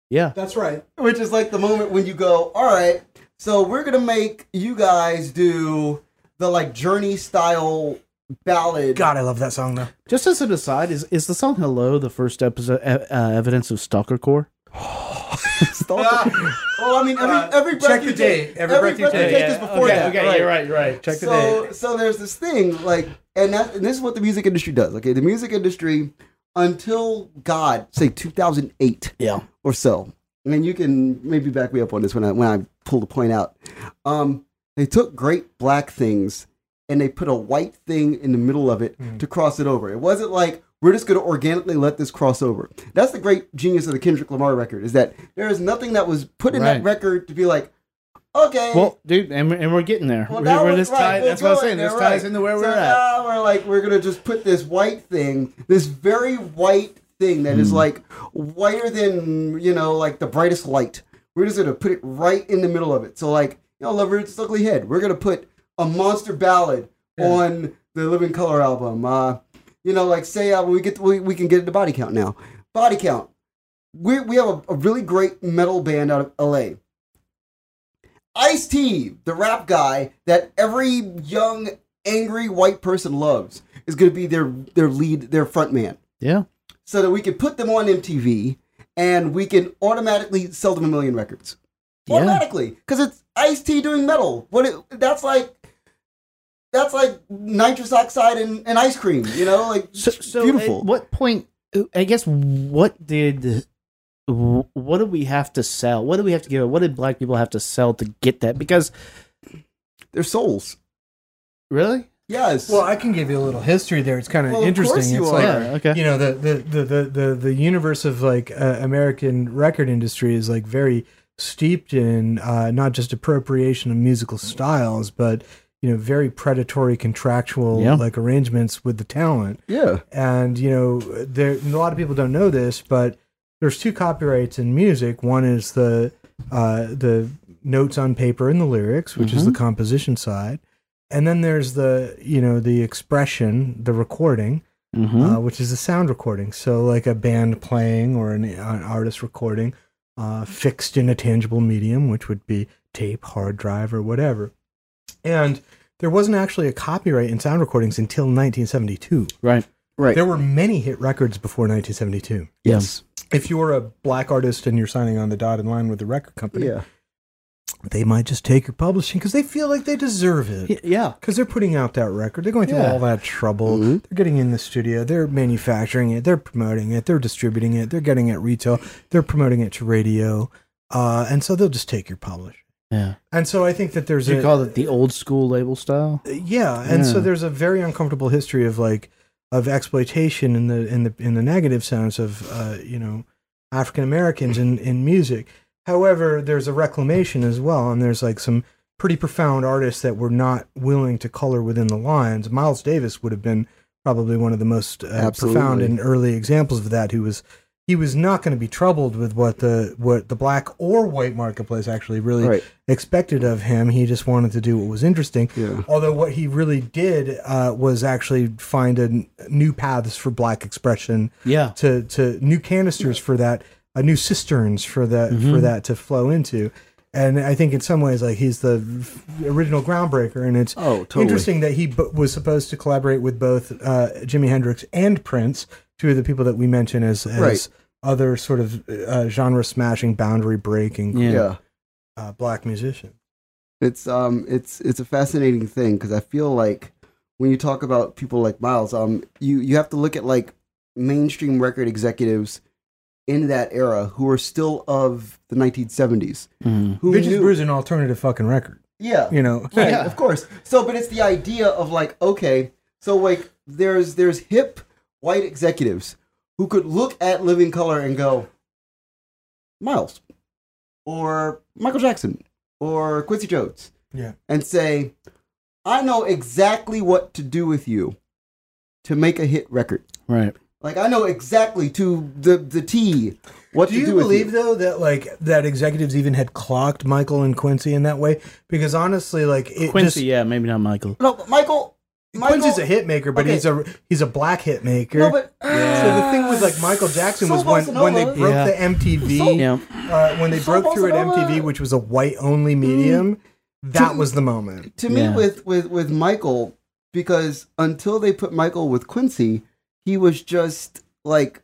Yeah. That's right. which is like the moment when you go, all right, so we're gonna make you guys do the like Journey style ballad. God, I love that song though. Just as an aside, is is the song "Hello" the first episode uh, evidence of stalker core? Stalker. well, I mean, every Uh, every breath check you the take, date. Every breath you take. is before okay, that. okay, right. you're right, you're right. Check the so, date. So there's this thing like, and that and this is what the music industry does. Okay, the music industry until God say 2008. Yeah. or so. And you can maybe back me up on this when I when I pull the point out. Um, they took great black things and they put a white thing in the middle of it Mm. to cross it over. It wasn't like we're just going to organically let this cross over. That's the great genius of the Kendrick Lamar record is that there is nothing that was put in Right. that record to be like, okay. Well, dude, and we're, and we're getting there. well, We're- we're this right, tie- we're that's what I'm saying. there, This ties right. into where so we're at. Now we're like, we're gonna just put this white thing, this very white thing that is Hmm. like whiter than you know, like the brightest light. We're just gonna put it right in the middle of it. So like, you know, Love Rears Its Ugly Head. We're gonna put a monster ballad on the Living Colour album. Uh, you know, like say uh, we get we, we can get into body count now. Body count. We we have a, a really great metal band out of L.A. Ice T, the rap guy that every young angry white person loves, is going to be their their lead, their front man, Yeah. so that we can put them on MTV and we can automatically sell them a million records. Yeah. Automatically, because it's Ice T doing metal. What it, that's like. That's like nitrous oxide and, and ice cream, you know, like So, so beautiful. At what point? I guess what did what do we have to sell? What do we have to give? What did black people have to sell to get that? Because They're souls. really, Yes. Well, I can give you a little history there. It's kind of Well, of interesting. course you it's are. like yeah, okay, you know the the the the the, the universe of like uh, American record industry is like very steeped in uh, not just appropriation of musical styles, but you know very predatory contractual Yeah. like arrangements with the talent Yeah. and you know there a lot of people don't know this but there's two copyrights in music one is the uh the notes on paper and the lyrics which is the composition side and then there's the you know the expression the recording Mm-hmm. uh, which is a sound recording so like a band playing or an, an artist recording uh, fixed in a tangible medium which would be tape hard drive or whatever and there wasn't actually a copyright in sound recordings until 1972 right. Right. there were many hit records before 1972. yes. If you were a black artist and you're signing on the dotted line with the record company, Yeah. they might just take your publishing because they feel like they deserve it. Yeah. Because they're putting out that record. They're going through Yeah. all that trouble. Mhm. They're getting in the studio. They're manufacturing it. They're promoting it. They're distributing it. They're getting it retail. They're promoting it to radio. Uh, and so they'll just take your publishing. Yeah. And so I think that there's you a, call it the old school label style? yeah and so there's a very uncomfortable history of like of exploitation in the in the in the negative sense of uh you know african americans in in music however there's a reclamation as well and there's like some pretty profound artists that were not willing to color within the lines miles davis would have been probably one of the most uh, profound and early examples of that who was he was not going to be troubled with what the what the black or white marketplace actually really Right. expected of him. He just wanted to do what was interesting. Yeah. Although what he really did uh, was actually find a n- new paths for black expression, Yeah. to to new canisters for that, uh, new cisterns for that for Mhm. that to flow into. And I think in some ways, like he's the original groundbreaker, and it's Oh, totally. interesting that he b- was supposed to collaborate with both uh, Jimi Hendrix and Prince, two of the people that we mention as, as Right. other sort of uh, genre smashing, boundary breaking Yeah. yeah. uh, black musicians. It's um it's it's a fascinating thing because I feel like when you talk about people like Miles, um you you have to look at like mainstream record executives in that era who are still of the 1970s. Mhm. Who Bitches knew- Brews an alternative fucking record, Yeah. you know. Right, Yeah. of course. So, but it's the idea of like, okay, so like, there's there's hip white executives who could look at Living Colour and go, Miles, or Michael Jackson, or Quincy Jones, Yeah. and say, I know exactly what to do with you to make a hit record. Right. Like I know exactly to the the T what Do to you do believe with you. though that like that executives even had clocked Michael and Quincy in that way? Because honestly, like it Quincy, just, yeah, maybe not Michael. No, Michael. Michael Quincy's a hit maker, but Okay. he's a he's a black hit maker. No, but so the thing with like Michael Jackson So was when when they broke Yeah. the MTV So- Yeah. uh, when they So broke through at MTV, which was a white only medium. That To- was the moment. to me Yeah. with with with Michael because until they put Michael with Quincy, he was just like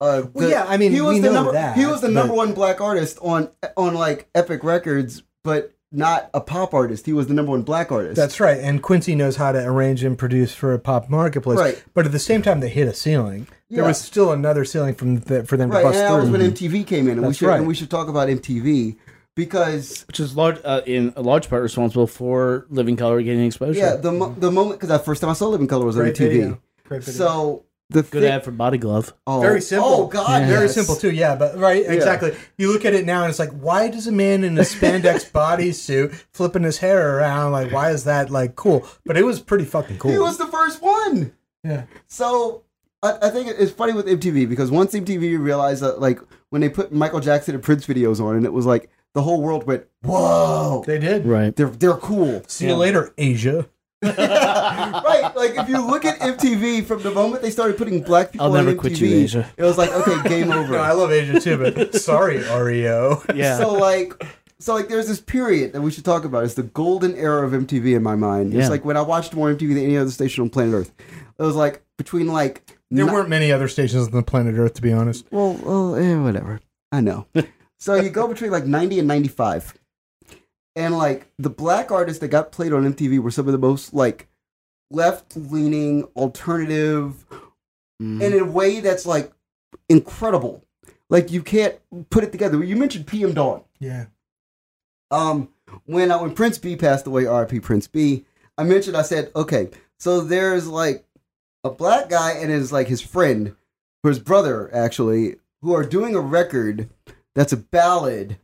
uh Well, yeah, I mean, he was we the know number that, he was the but- number one black artist on on like Epic Records, but not a pop artist. He was the number one black artist. That's right. And Quincy knows how to arrange and produce for a pop marketplace. Right. But at the same time, they hit a ceiling. There was still another ceiling from the, for them to right. bust And that was when MTV came in, and we That's should right. and we should talk about MTV because Which is large, uh, in a large part responsible for Living Colour getting exposure. yeah, the mo- the moment because the first time I saw Living Colour was on Great MTV. video. Great video. So the Good thi- ad for Body Glove. oh, Very simple. Oh God, Very yes. simple too, yeah. But right, exactly. You look at it now, and it's like, why does a man in a spandex bodysuit flipping his hair around? Like, why is that like cool? But it was pretty fucking cool. He was the first one. yeah. So I, I think it's funny with MTV because once MTV realized that, like, when they put Michael Jackson and Prince videos on, and it was like the whole world went, "Whoa, They did. Right. they're they're cool." See you later, Asia. right? Like if you look at MTV from the moment they started putting black people I'll on never MTV, quit you, Asia. it was like, okay, game over. No, I love Asia too, but sorry, REO. Yeah. So like, so like, there's this period that we should talk about. It's the golden era of MTV in my mind. It's Yeah. like when I watched more MTV than any other station on planet Earth. It was like between like There ni- weren't many other stations on the planet Earth, to be honest. Well, well, eh, whatever. I know. so you go between like 90 and 95. And like the black artists that got played on MTV were some of the most like left leaning, alternative, Mm. and in a way that's like incredible. Like you can't put it together. You mentioned PM Dawn. Yeah. Um, when uh, when Prince Be passed away, R.I.P. Prince Be, I mentioned I said, okay, so there's like a black guy and his like his friend, or his brother actually, who are doing a record that's a ballad,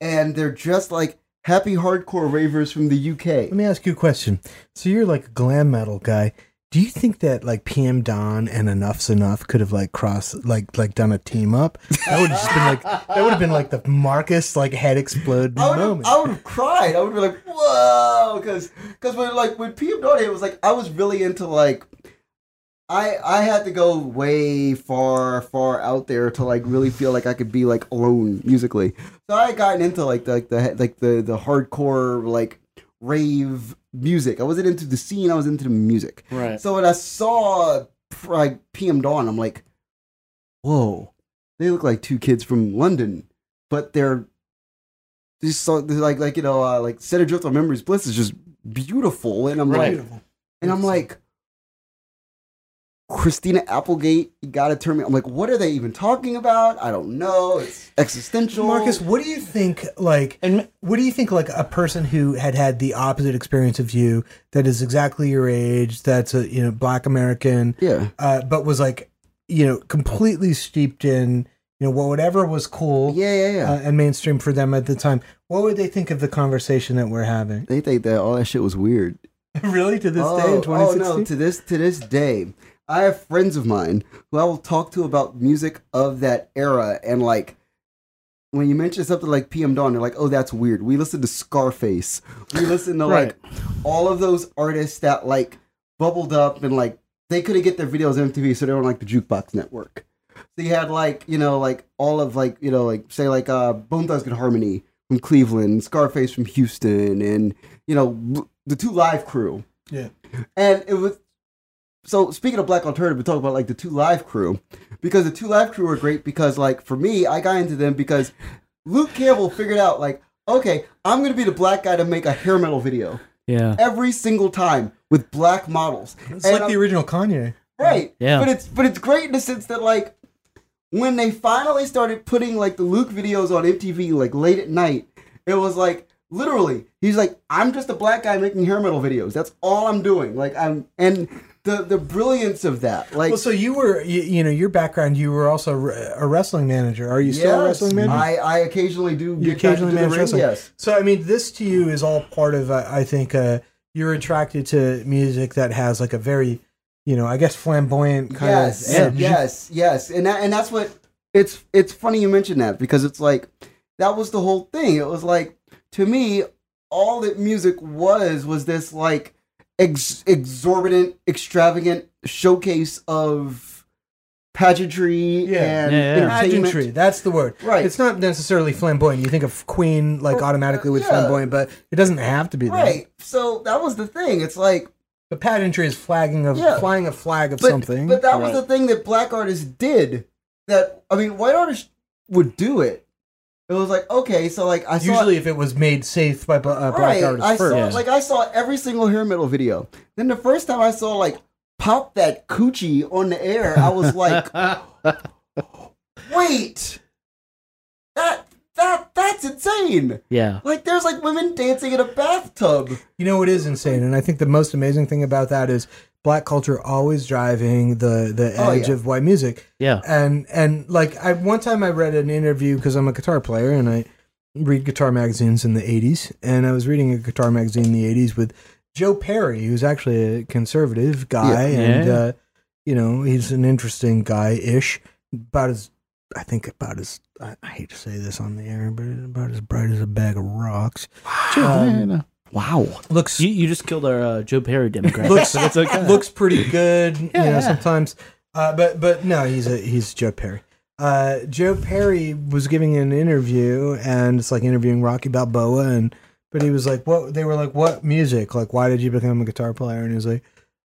and they're just like happy hardcore ravers from the UK. Let me ask you a question. So you're like a glam metal guy. Do you think that like PM Dawn and Enuff Z'Nuff could have like crossed like like done a team up? That would have just been like that would have been like the Marcus like head explode I have, moment. I would have cried. I would be like, whoa, because because when like when PM Dawn hit, it was like I was really into like. I I had to go way far far out there to like really feel like I could be like alone musically. So I had gotten into like the like the like the the hardcore like rave music. I wasn't into the scene. I was into the music. Right. So when I saw like PM Dawn, I'm like, whoa, they look like two kids from London, but they're these so they're like like you know uh, like Set Adrift on Memories Bliss is just beautiful, and I'm Right. like, and I'm like. Christina Applegate, you gotta turn me. I'm like, what are they even talking about? I don't know. It's existential. Marcus, what do you think? Like, And what do you think? Like a person who had had the opposite experience of you, that is exactly your age, that's a you know black American, yeah, uh, but was like you know completely steeped in you know whatever was cool yeah, yeah, yeah. uh, and mainstream for them at the time. What would they think of the conversation that we're having? they think that all that shit was weird. really, to this oh, day in oh 2016? no, to this to this day, I have friends of mine who I will talk to about music of that era, and like when you mention something like PM Dawn, they're like, "Oh, that's weird." We listen to Scarface. We listen to Right. like all of those artists that like bubbled up and like they couldn't get their videos on MTV, so they were on like the Jukebox Network. So you had like you know like all of like you know like say like uh Bone Thugs and Harmony from Cleveland, Scarface from Houston, and you know the two live crew. Yeah. And it was so speaking of black alternative, we talk about like the two live crew because the two live crew were great because like for me, I got into them because Luke Campbell figured out like okay, I'm gonna be the black guy to make a hair metal video yeah. every single time with black models. It's And like I'm- the original Kanye. Right. Yeah. But it's but it's great in the sense that like when they finally started putting like the Luke videos on MTV like late at night, it was like literally he's like I'm just a black guy making hair metal videos. That's all I'm doing. Like I'm and the the brilliance of that. Like Well, so you were, you, you know, your background, you were also a wrestling manager. Are you still a wrestling manager? I I occasionally do you occasionally manage wrestling. Yes. So, I mean, this to you is all part of, uh, I think, uh, you're attracted to music that has like a very, you know, I guess flamboyant kind yes, of edge. yes, yes, and that, and that's what it's. It's funny you mentioned that because it's like that was the whole thing. It was like to me, all that music was was this like ex- exorbitant, extravagant showcase of pageantry Yeah. and Yeah, yeah. Pageantry, that's the word. Right. It's not necessarily flamboyant. You think of Queen like automatically with yeah. flamboyant, but it doesn't have to be that. Right. So that was the thing. It's like The pageantry is flagging of Yeah. flying a flag of but, something. But that was the thing that black artists did. That I mean, white artists would do it. It was like okay, so like I saw Usually, if it was made safe by bla- uh, black right. artists I first. saw Yeah. like I saw every single hair metal video. Then the first time I saw like pop that coochie on the air, I was like, wait, that that that's insane. yeah. Like there's like women dancing in a bathtub. You know, it is insane, and I think the most amazing thing about that is black culture always driving the the Oh, edge yeah. of white music. Yeah. And and like I one time I read an interview because I'm a guitar player and I read guitar magazines in the '80s, and I was reading a guitar magazine in the '80s with Joe Perry, who's actually a conservative guy, Yeah. and Yeah. uh, you know he's an interesting guy ish, about as I think about as I, I hate to say this on the air, but about as bright as a bag of rocks. Um, Wow. looks You, you just killed our uh, Joe Perry demographic. looks but it's okay. looks pretty good. you know, yeah. sometimes, uh, but but no, he's a he's Joe Perry. Uh, Joe Perry was giving an interview, and it's like interviewing Rocky Balboa, and but he was like, "What?" They were like, "What music? Like, why did you become a guitar player?" And he was like,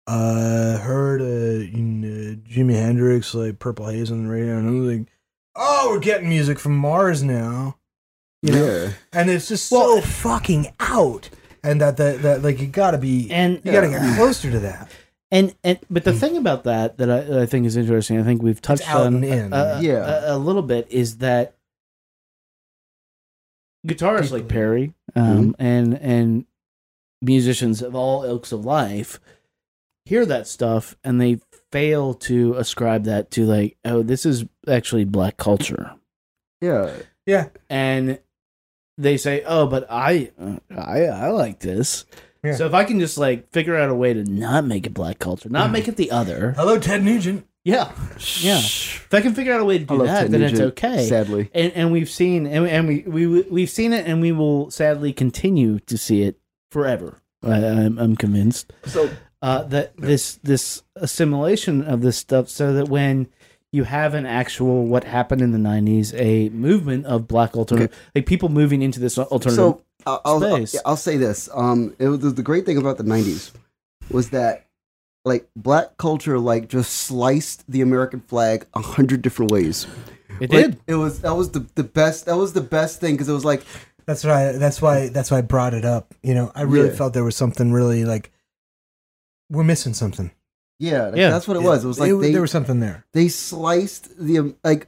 "Uh, heard uh, you know, Jimi Hendrix like Purple Haze on the radio," and I was like, "Oh, we're getting music from Mars now." You know, Yeah. and it's just so fucking out, and that that, that like you gotta be and you gotta get closer to that. And and but the thing about that that I, that I think is interesting, I think we've touched out on and in. uh, Yeah. a, a little bit, is that guitarists like Perry um, and and musicians of all ilks of life hear that stuff and they fail to ascribe that to like, oh, this is actually black culture, Yeah. Yeah, and they say, "Oh, but I, uh, I, I like this." Yeah. So if I can just like figure out a way to not make it black culture, not Mm. make it the other, Hello, Ted Nugent. yeah, yeah. If I can figure out a way to do love that, Ted then it's okay. Sadly, And and we've seen and, and we we we've seen it, and we will sadly continue to see it forever. I, I'm, I'm convinced so uh, that this this assimilation of this stuff, so that when you have an actual what happened in the '90s, a movement of black alternative, like people moving into this alternative. so I'll, I'll, space. I'll, I'll say this. Um, it was the great thing about the '90s was that like black culture like just sliced the American flag a hundred different ways. it Like, did. It was that was the the best. That was the best thing because it was like That's why. That's why. That's why I brought it up. You know, I really Yeah. felt there was something really like we're missing something. Yeah, like, Yeah. that's what it was. It was like It- they there was something there. they sliced the um, like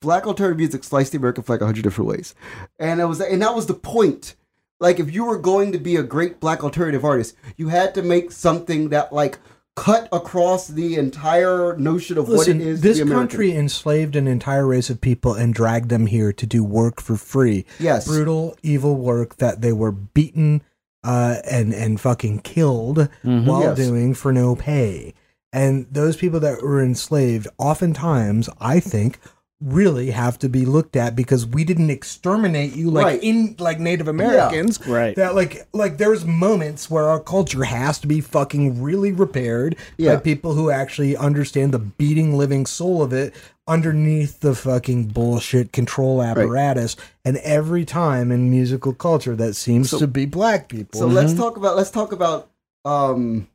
black alternative music sliced the American flag a hundred different ways, and it was and that was the point. Like if you were going to be a great black alternative artist, you had to make something that like cut across the entire notion of Listen, what it is. this to be country enslaved an entire race of people and dragged them here to do work for free. yes, Brutal, evil work that they were beaten uh, and and fucking killed Mhm. while Yes. doing for no pay. And those people that were enslaved, oftentimes, I think, really have to be looked at because we didn't exterminate you like Right. in like Native Americans. Right. That like like there's moments where our culture has to be fucking really repaired Yeah. by people who actually understand the beating living soul of it underneath the fucking bullshit control apparatus. And every time in musical culture that seems So- to be black people. So let's talk about let's talk about um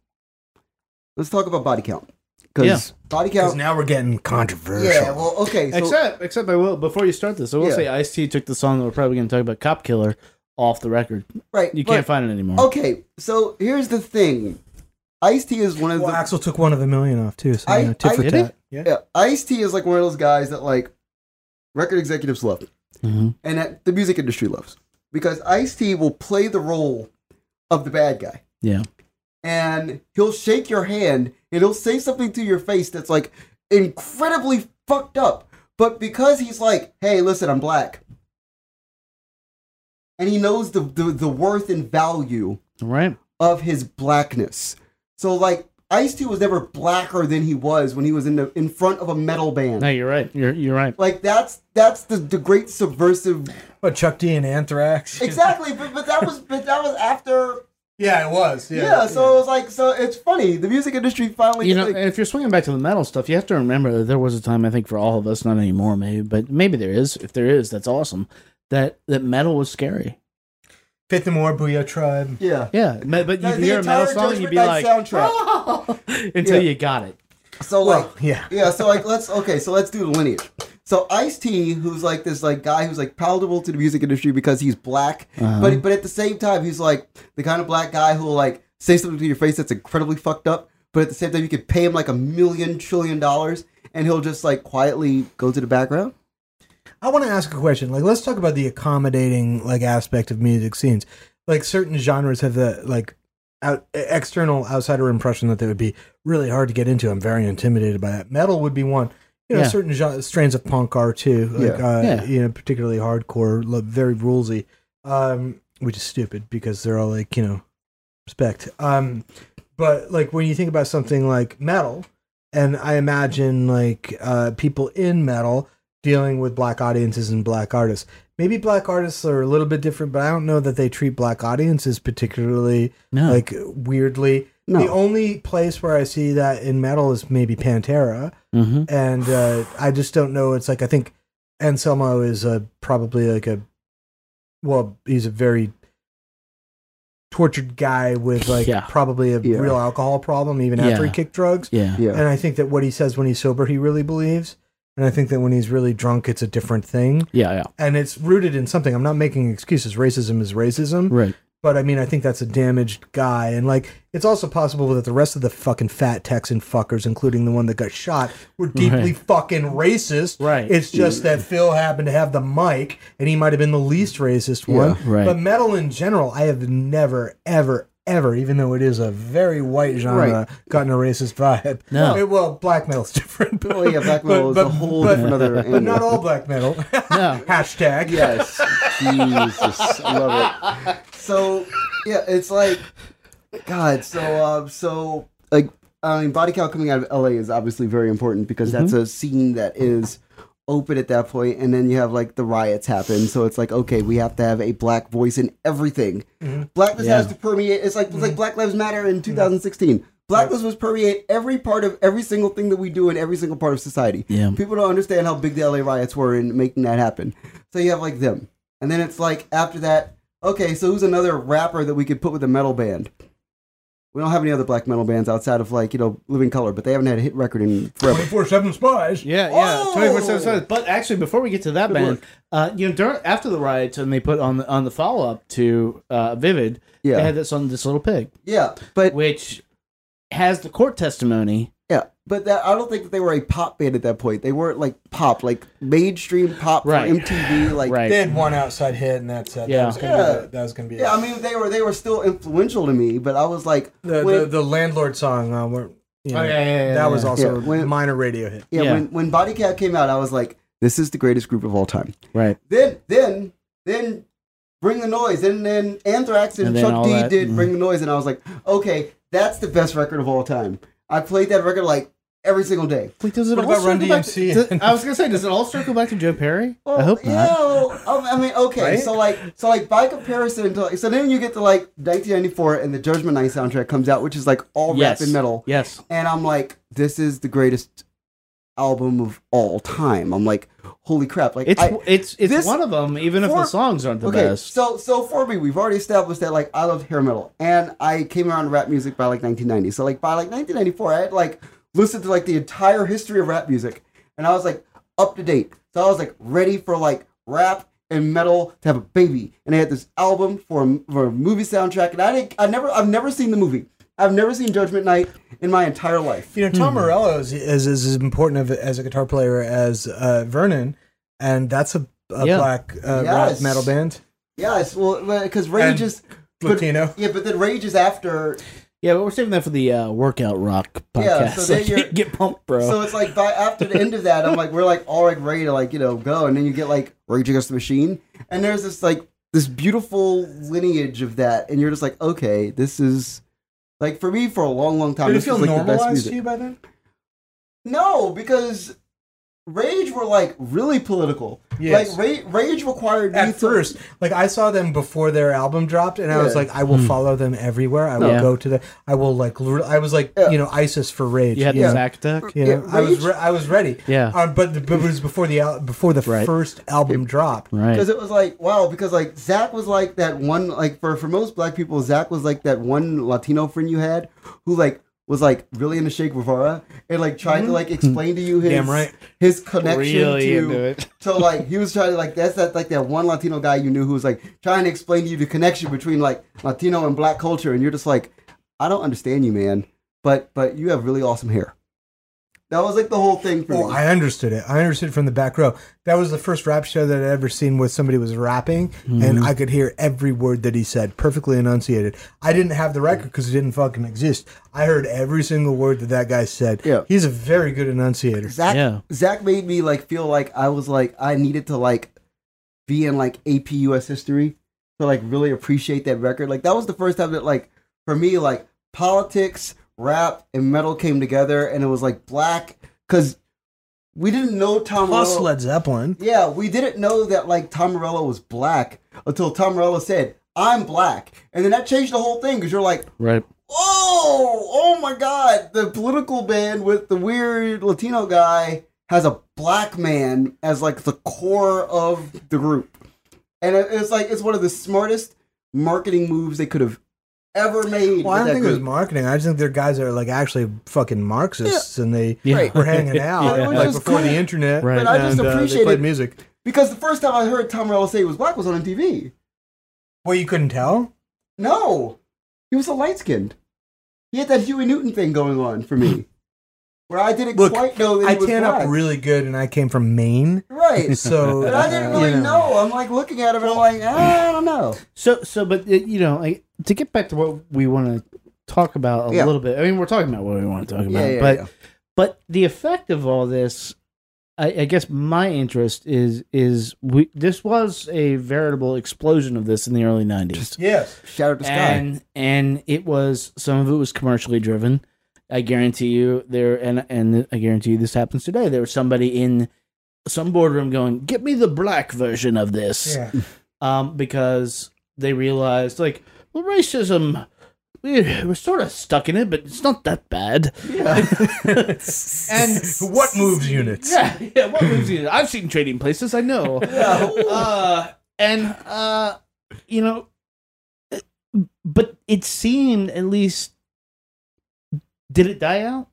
let's talk about body count because Yeah. body because count. now we're getting controversial. Yeah, well, okay. So, except, except I will before you start this, I will Yeah. say Ice T took the song that we're probably going to talk about, "Cop Killer," off the record. right, You but- can't find it anymore. Okay, so here's the thing. Ice T is one of Well, the Axl took one of a million off too. So I- you know, tit I- for tat. Yeah. yeah. Ice T is like one of those guys that like record executives love hmm and that the music industry loves because Ice T will play the role of the bad guy Yeah. And he'll shake your hand and he'll say something to your face that's like incredibly fucked up. But because he's like, hey, listen, I'm black. And he knows the, the, the worth and value Right. of his blackness. So like Ice T was never blacker than he was when he was in the in front of a metal band. No, you're right. You're you're right. Like that's that's the, the great subversive But Chuck D and Anthrax. Exactly, but, but that was but that was after Yeah, it was. yeah, so it was like so it's funny. The music industry finally You know, like, and if you're swinging back to the metal stuff, you have to remember that there was a time I think for all of us, not anymore, maybe, but maybe there is. If there is, that's awesome. That that metal was scary. Faith No More Boo-Yaa Tribe. yeah. Yeah, me- but you'd the hear a metal song and you'd be like, soundtrack. "Oh," until Yeah. you got it. So like Well, yeah. yeah, so like let's okay, so let's do the lineage. So Ice T, who's like this like guy who's like palatable to the music industry because he's black, Uh-huh. but but at the same time he's like the kind of black guy who will like say something to your face that's incredibly fucked up, but at the same time you could pay him like a million trillion dollars and he'll just like quietly go to the background. I want to ask a question. Like, let's talk about the accommodating like aspect of music scenes. Like, certain genres have the like out, external outsider impression that they would be really hard to get into. I'm very intimidated by that. Metal would be one. You know, Yeah. certain strains of punk are too. Like, Yeah. Uh, Yeah. you know, particularly hardcore, very rulesy, um, which is stupid because they're all like, you know, respect. Um, but like when you think about something like metal, and I imagine like uh, people in metal dealing with black audiences and black artists. Maybe black artists are a little bit different, but I don't know that they treat black audiences particularly No, like weirdly. No. The only place where I see that in metal is maybe Pantera, hmm and uh, I just don't know. It's like I think Anselmo is a, probably like a well, he's a very tortured guy with like Yeah. probably a Yeah. real alcohol problem even after he kicked drugs. yeah, Yeah. And I think that what he says when he's sober, he really believes. And I think that when he's really drunk, it's a different thing. yeah, yeah. And it's rooted in something. I'm not making excuses. Racism is racism. Right. But I mean, I think that's a damaged guy. And like, it's also possible that the rest of the fucking fat Texan fuckers, including the one that got shot, were deeply Right. fucking racist. Right. It's just that Phil happened to have the mic and he might have been the least racist one. right. But metal in general, I have never, ever, ever, even though it is a very white genre, Right. gotten a racist vibe. No. It- well, black metal's different. But, Oh yeah, black metal is a whole but, different other. but not all black metal. No. Hashtag. Yes, Jesus, I love it. So yeah, it's like God. So uh, so like I mean, Body Count coming out of LA is obviously very important because that's a scene that is open at that point, and then you have like the riots happen. So it's like okay, we have to have a black voice in everything. Mm-hmm. Blackness Yeah. has to permeate. It's like it's like mm-hmm. Black Lives Matter in mm-hmm. 2016. Blackness was permeate every part of every single thing that we do in every single part of society. Yeah. People don't understand how big the LA riots were in making that happen. So you have like them. And then it's like after that, okay, so who's another rapper that we could put with a metal band? We don't have any other black metal bands outside of like, you know, Living Colour, but they haven't had a hit record in forever. 24 7 Spyz. Yeah, yeah, Oh! twenty four seven seven. But actually, before we get to that Good band, work. uh, you know, during after the riots, and they put on the on the follow up to uh, Vivid, Yeah. they had this on this little pig, Yeah. But which has the court testimony. Yeah, but that I don't think that they were a pop band at that point. They weren't like pop, like mainstream pop Right. for MTV like Right. They had one outside hit, and that's it. Yeah. That was gonna Yeah. be the, that was gonna be Yeah. I mean they were they were still influential to me, but I was like the, when- the the landlord song. Uh, where, you know, Oh, yeah, yeah, yeah, that was yeah. also Yeah, when- a minor radio hit. yeah, Yeah. when when Body Count came out, I was like, this is the greatest group of all time. Right. Then then then Bring the Noise, and then Anthrax and, And then Chuck all D that, did mhm. Bring the Noise, and I was like, okay, that's the best record of all time. I played that record like every single day. Wait, does it What all about Run circle back DMC? To, does- I was gonna say, does it all circle back to Joe Perry? Well, I hope yeah, not. well, um, I mean, okay, Right? so like, so like by comparison to, like, so then you get to like 1994, and the Judgment Night soundtrack comes out, which is like all Yes. rap and metal, Yes. and I'm like, this is the greatest album of all time. I'm like, holy crap! Like, It's I, it's it's this- one of them, even if the songs aren't the okay, best. so so for me, we've already established that like I loved hair metal, and I came around to rap music by like 1990. So like by like 1994, I had like listened to like the entire history of rap music, and I was like up to date. So I was like ready for like rap and metal to have a baby, and they had this album for a, for a movie soundtrack, and I didn't, I never, I've never seen the movie. I've never seen Judgment Night in my entire life. You know, Tom Morello is, is is as important of, as a guitar player as uh, Vernon, and that's a, a Yeah. black uh, Yes. rap metal band, Yes, well, because Rage And is but- Latino. yeah, but then Rage is after yeah, but we're saving that for the uh, workout rock podcast. Yeah, so then you're- get pumped, bro. So it's like by after the end of that, I'm like, we're like all like ready to like you know go, and then you get like Rage Against the Machine, and there's this like this beautiful lineage of that, and you're just like, okay, this is like for me for a long, long time. Did it feel like, the best normalized music. to you by then? No, because Rage were like really political. Yes. Like Rage, Rage required me At to- first, like I saw them before their album dropped, and I was Yeah. like, I will follow them everywhere. I will Yeah. go to the. I will like. liter- I was like, Yeah. you know, ISIS for Rage. you had you the know? Zack deck. You know, Yeah, I was Rage- re- I was ready. Yeah. Um, but, the, but it was before the al- before the Right. first album dropped. Right. because it was like wow because like zack was like that one like for for most black people zack was like that one latino friend you had who like was like really into Che Guevara and like trying to like mm-hmm. explain to you his Damn right. his connection Really to into it. so like he was trying to like that's that like that one Latino guy you knew who was like trying to explain to you the connection between like Latino and black culture and you're just like I don't understand you man but but you have really awesome hair. That was like the whole thing for Oh, me. I understood it. I understood it from the back row. That was the first rap show that I'd ever seen where somebody was rapping, Mm-hmm. and I could hear every word that he said, perfectly enunciated. I didn't have the record because it didn't fucking exist. I heard every single word that that guy said. Yeah. he's a very good enunciator. Zack Yeah. Zack made me like feel like I was like I needed to like be in like AP US history to like really appreciate that record. Like that was the first time that like for me like politics, rap, and metal came together, and it was like black because we didn't know Tom. Plus Morello- Led Zeppelin. Yeah, we didn't know that like Tom Morello was black until Tom Morello said, "I'm black," and then that changed the whole thing because you're like, Right. oh, oh my God, the political band with the weird Latino guy has a black man as like the core of the group. And it's like, it's one of the smartest marketing moves they could have ever made. Well, I don't that think it was marketing. I just think they're guys that are like actually fucking Marxists, and they Yeah. were hanging out Yeah, it like before cool. the internet. Right. But I just and, uh, they appreciated- played music. Because the first time I heard Tom Morello say he was black was on MTV. Well, you couldn't tell. No, he was a light skinned. He had that Huey Newton thing going on for me. Where I didn't Look, quite know that I he tan black. up really good, and I came from Maine, right. so But I didn't uh, really you know. I'm like looking at him and I'm like, ah, I don't know. So so, but you know, like to get back to what we want to talk about a Yeah. little bit. I mean, we're talking about what we want to talk about, Yeah, but but the effect of all this, I, I guess my interest is is we this was a veritable explosion of this in the early nineties, Yes. Shout out to Sky. and and it was some of it was commercially driven. I guarantee you there, and and I guarantee you this happens today. There was somebody in some boardroom going, "Get me the black version of this." Yeah. um, because they realized like well racism we- we're sort of stuck in it but it's not that bad. And what moves units? yeah yeah what moves you i've seen trading places i know. Uh, and uh, you know but it seemed at least did it die out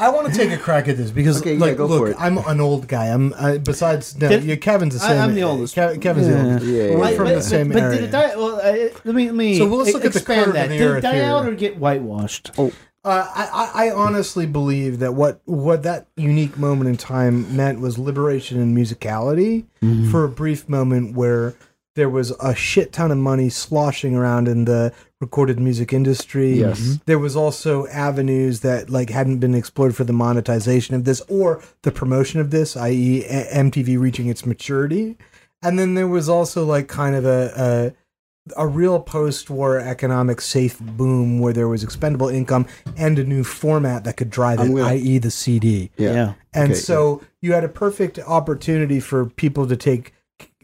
I want to take a crack at this because, Okay, yeah, like, go look, it. I'm an old guy. I'm uh, besides no, Did- yeah, Kevin's the I- same. I'm the oldest. Ke- Kevin's the oldest. yeah, We're yeah. from but, the same but, area. did it die well uh, let me let me So let's look at the expand curve that the did it earth die here. out or get whitewashed Uh, I, I I honestly believe that what what that unique moment in time meant was liberation and musicality Mm-hmm. for a brief moment where there was a shit ton of money sloshing around in the recorded music industry. Yes. Mm-hmm. There was also avenues that like hadn't been explored for the monetization of this or the promotion of this, i.e., A- MTV reaching its maturity. And then there was also like kind of a, a a real post-war economic safe boom where there was expendable income and a new format that could drive it, I'm gonna- i.e., the CD. yeah. And Okay, so you had a perfect opportunity for people to take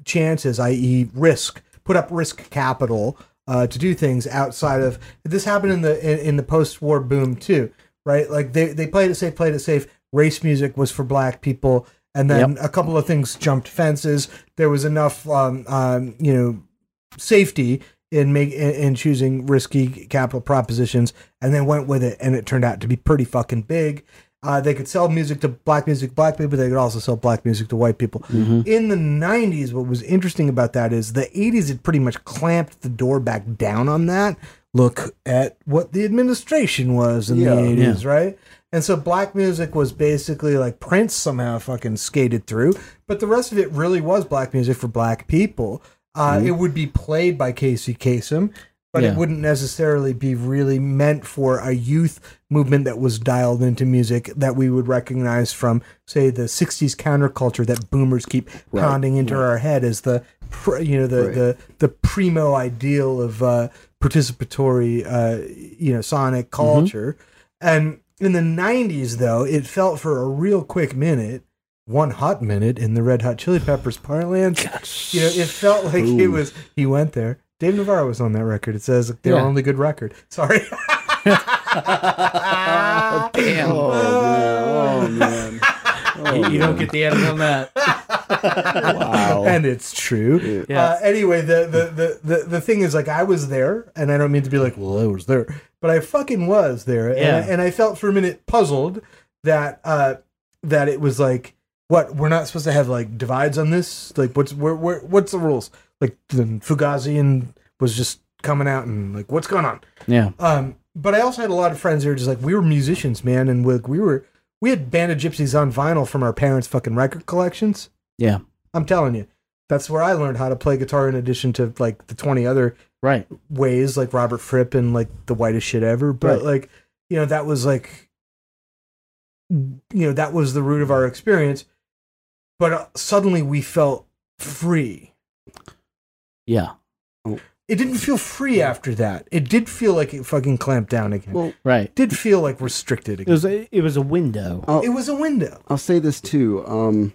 chances, i.e., risk, put up risk capital uh, to do things outside of. This happened in the in, in the post-war boom too, right? Like they they played it safe, played it safe. Race music was for black people, and then a couple of things jumped fences. There was enough, um, um, you know, safety in make in, in choosing risky capital propositions, and they went with it, and it turned out to be pretty fucking big. Uh, they could sell music to black music, black people. They could also sell black music to white people. In the '90s, what was interesting about that is the '80s had pretty much clamped the door back down on that. Look at what the administration was in Yeah. the '80s, right? And so black music was basically like Prince somehow fucking skated through, but the rest of it really was black music for black people. Uh, It would be played by Casey Kasem, but Yeah. it wouldn't necessarily be really meant for a youth movement that was dialed into music that we would recognize from, say, the '60s counterculture that boomers keep pounding into our head as the, you know, the Right. the the primo ideal of uh, participatory, uh, you know, sonic culture. And in the '90s, though, it felt for a real quick minute. One hot minute in the Red Hot Chili Peppers parlance, you know, it felt like it was. He went there. Dave Navarro was on that record. It says their Yeah. only good record. Sorry. damn Oh man. Oh man. you, you don't get the edit on that Wow. and it's true. Yeah. Uh, anyway, the, the, the, the, the thing is, like, I was there, and I don't mean to be like, well, I was there, but I fucking was there. Yeah. And, I, and I felt for a minute puzzled that, uh, that it was like, what, we're not supposed to have like divides on this? Like, what's, where, where, what's the rules? Like, then Fugazi and was just coming out and like, what's going on? yeah Um, but I also had a lot of friends who were just like, we were musicians, man, and we, we were, we had Band of Gypsys on vinyl from our parents' fucking record collections. yeah I'm telling you, that's where I learned how to play guitar in addition to like the 20 other right ways, like Robert Fripp and like the whitest shit ever. But Right. like, you know, that was like, you know, that was the root of our experience. But uh, suddenly we felt free. Yeah It didn't feel free after that. It did feel like it fucking clamped down again. Well, right it did feel like restricted it again. was a, it was a window Oh, It was a window. I'll say this too. Um,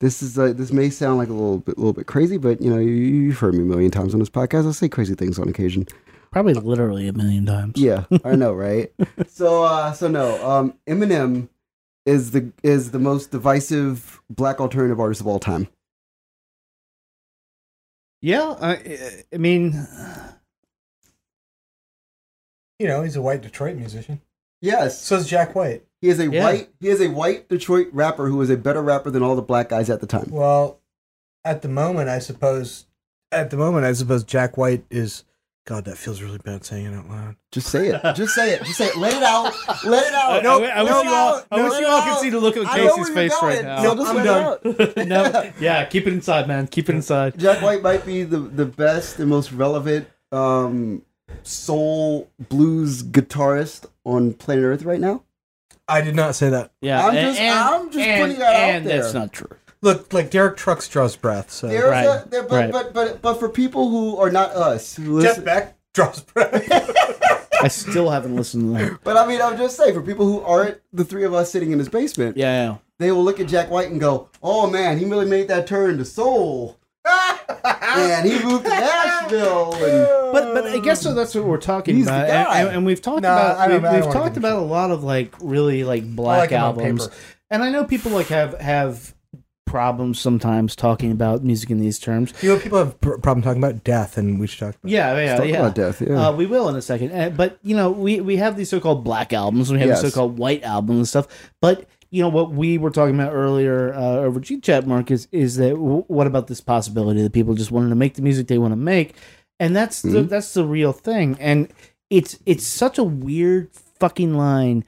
this is uh, this may sound like a little bit, little bit crazy, but you know, you, you've heard me a million times on this podcast. I say crazy things on occasion. probably literally a million times Yeah, I know, right? so, uh, so no. Um, Eminem is the is the most divisive black alternative artist of all time. Yeah I, I mean You know, he's a white Detroit musician. Yes, So is Jack White. he is a Yeah. white he is a white Detroit rapper who is a better rapper than all the black guys at the time. Well, at the moment, I suppose. At the moment, I suppose Jack White is. God, that feels really bad saying it out loud. Just say it. Just say it. Just say it. Let it out. Let it out. I, I wish Let you all, out. I wish Let you all could see the look on Casey's where you're face right now. So just I'm let it out. no, yeah, keep it inside, man. Keep it inside. Jack White might be the, the best and most relevant um, soul blues guitarist on planet Earth right now? I did not say that. Yeah, I'm and- just- and- I'm just and- putting that out there. That's not true. Look, like Derek Trucks draws breath. So There's Right, a, there, but, right. but but but for people who are not us, who Jeff listen, Beck draws breath. I still haven't listened to that. but I mean, I'm just saying for people who aren't the three of us sitting in this basement, Yeah, yeah. they will look at Jack White and go, "Oh man, he really made that turn to soul." and he moved to Nashville, and But but I guess so. That's what we're talking He's about, and, and, and we've talked Nah, about we've, we've talked about a lot of like really like black like albums, and I know people like have have problems sometimes talking about music in these terms. You know, people have pr- problem talking about death, and we should talk about. Yeah, yeah, talk yeah. about death. Yeah, Uh, we will in a second. Uh, but you know, we we have these so-called black albums, we have Yes. these so-called white albums and stuff. But you know what we were talking about earlier uh, over G chat, Mark, is is that w- what about this possibility that people just wanted to make the music they want to make, and that's the that's the real thing. And it's it's such a weird fucking line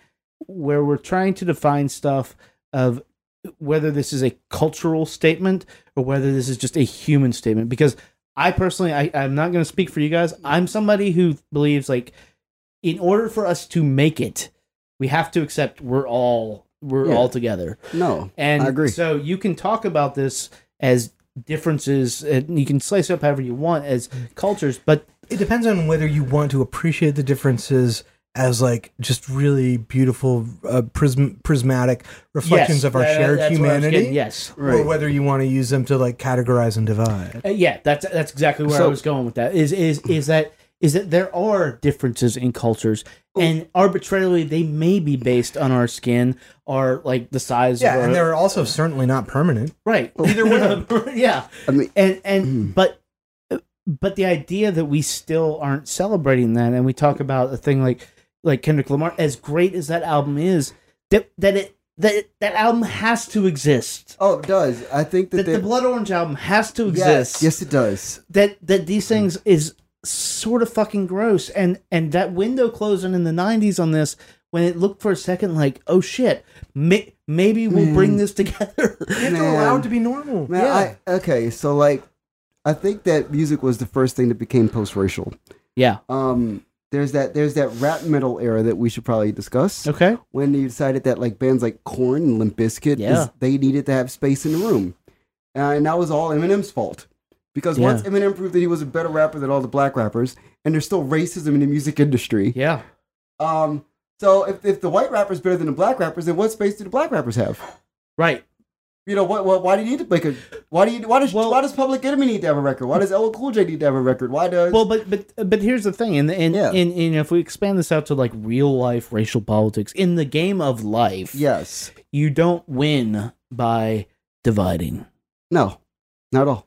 where we're trying to define stuff of whether this is a cultural statement or whether this is just a human statement because i personally I, i'm not going to speak for you guys i'm somebody who believes like in order for us to make it we have to accept we're all we're Yeah. all together no, and I agree. so you can talk about this as differences and you can slice it up however you want as cultures but It depends on whether you want to appreciate the differences as like just really beautiful uh, prism- prismatic reflections yes, of our that- shared that's what I was humanity. getting, yes. Or whether you want to use them to like categorize and divide. Uh, yeah, that's that's exactly where I was going with that. Is is is that is that there are differences in cultures, and arbitrarily they may be based on our skin or like the size. yeah of our, and they're also certainly not permanent. Right. Either way, yeah, I mean, and and but but the idea that we still aren't celebrating that, and we talk about a thing like like Kendrick Lamar, as great as that album is, that that it that that album has to exist. oh, it does. I think that That the Blood Orange album has to exist yes, it does. that that these things is sort of fucking gross and and that window closing in the 90s on this when it looked for a second like oh shit may, maybe we'll bring this together it's Man. allowed to be normal Man, Yeah. I, okay, so like, I think that music was the first thing that became post-racial. yeah Um, there's that there's that rap metal era that we should probably discuss. okay When they decided that like bands like Korn and Limp Bizkit, Yeah. is, they needed to have space in the room, uh, and that was all Eminem's fault. Because once Eminem proved that he was a better rapper than all the black rappers, and there's still racism in the music industry. yeah Um, so if, if the white rapper's better than the black rappers, then what space do the black rappers have? right You know what? what why do you need to make a? Why do you? Why does? Well- why does Public Enemy need to have a record? Why does LL Cool J need to have a record? Why does? well but but but here's the thing and and, Yeah. and, and if we expand this out to like real life racial politics in the game of life yes. you don't win by dividing No. Not at all.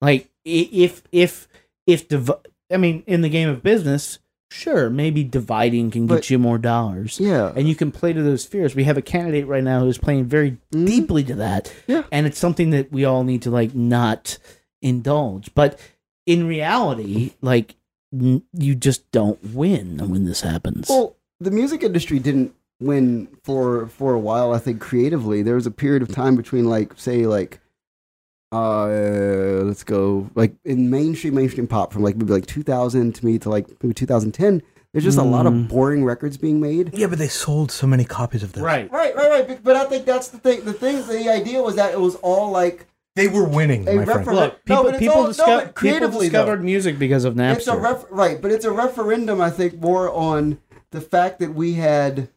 Like if if if div- I mean in the game of business, sure, maybe dividing can get But- you more dollars. Yeah. And you can play to those fears. We have a candidate right now who's playing very Mhm. deeply to that. Yeah. And it's something that we all need to like not indulge. But in reality, like n- you just don't win when this happens. Well, the music industry didn't win for for a while. I think creatively, there was a period of time between like say like. Uh, let's go like in mainstream mainstream pop from like maybe like 2000 to me to like maybe 2010. There's just a lot of Mm. boring records being made. yeah but they sold so many copies of them right. Right, right, right. But, but I think that's the thing. The thing, the idea was that it was all like they were winning A my friend refer- Look, No, people but people, all- no, disco- but people creatively, though. discovered music because of Napster. it's a ref- right, but it's a referendum. I think more on the fact that we had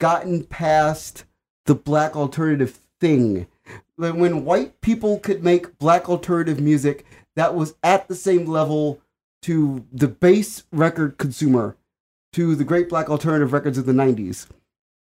gotten past the black alternative thing. When white people could make black alternative music that was at the same level to the base record consumer, to the great black alternative records of the '90s.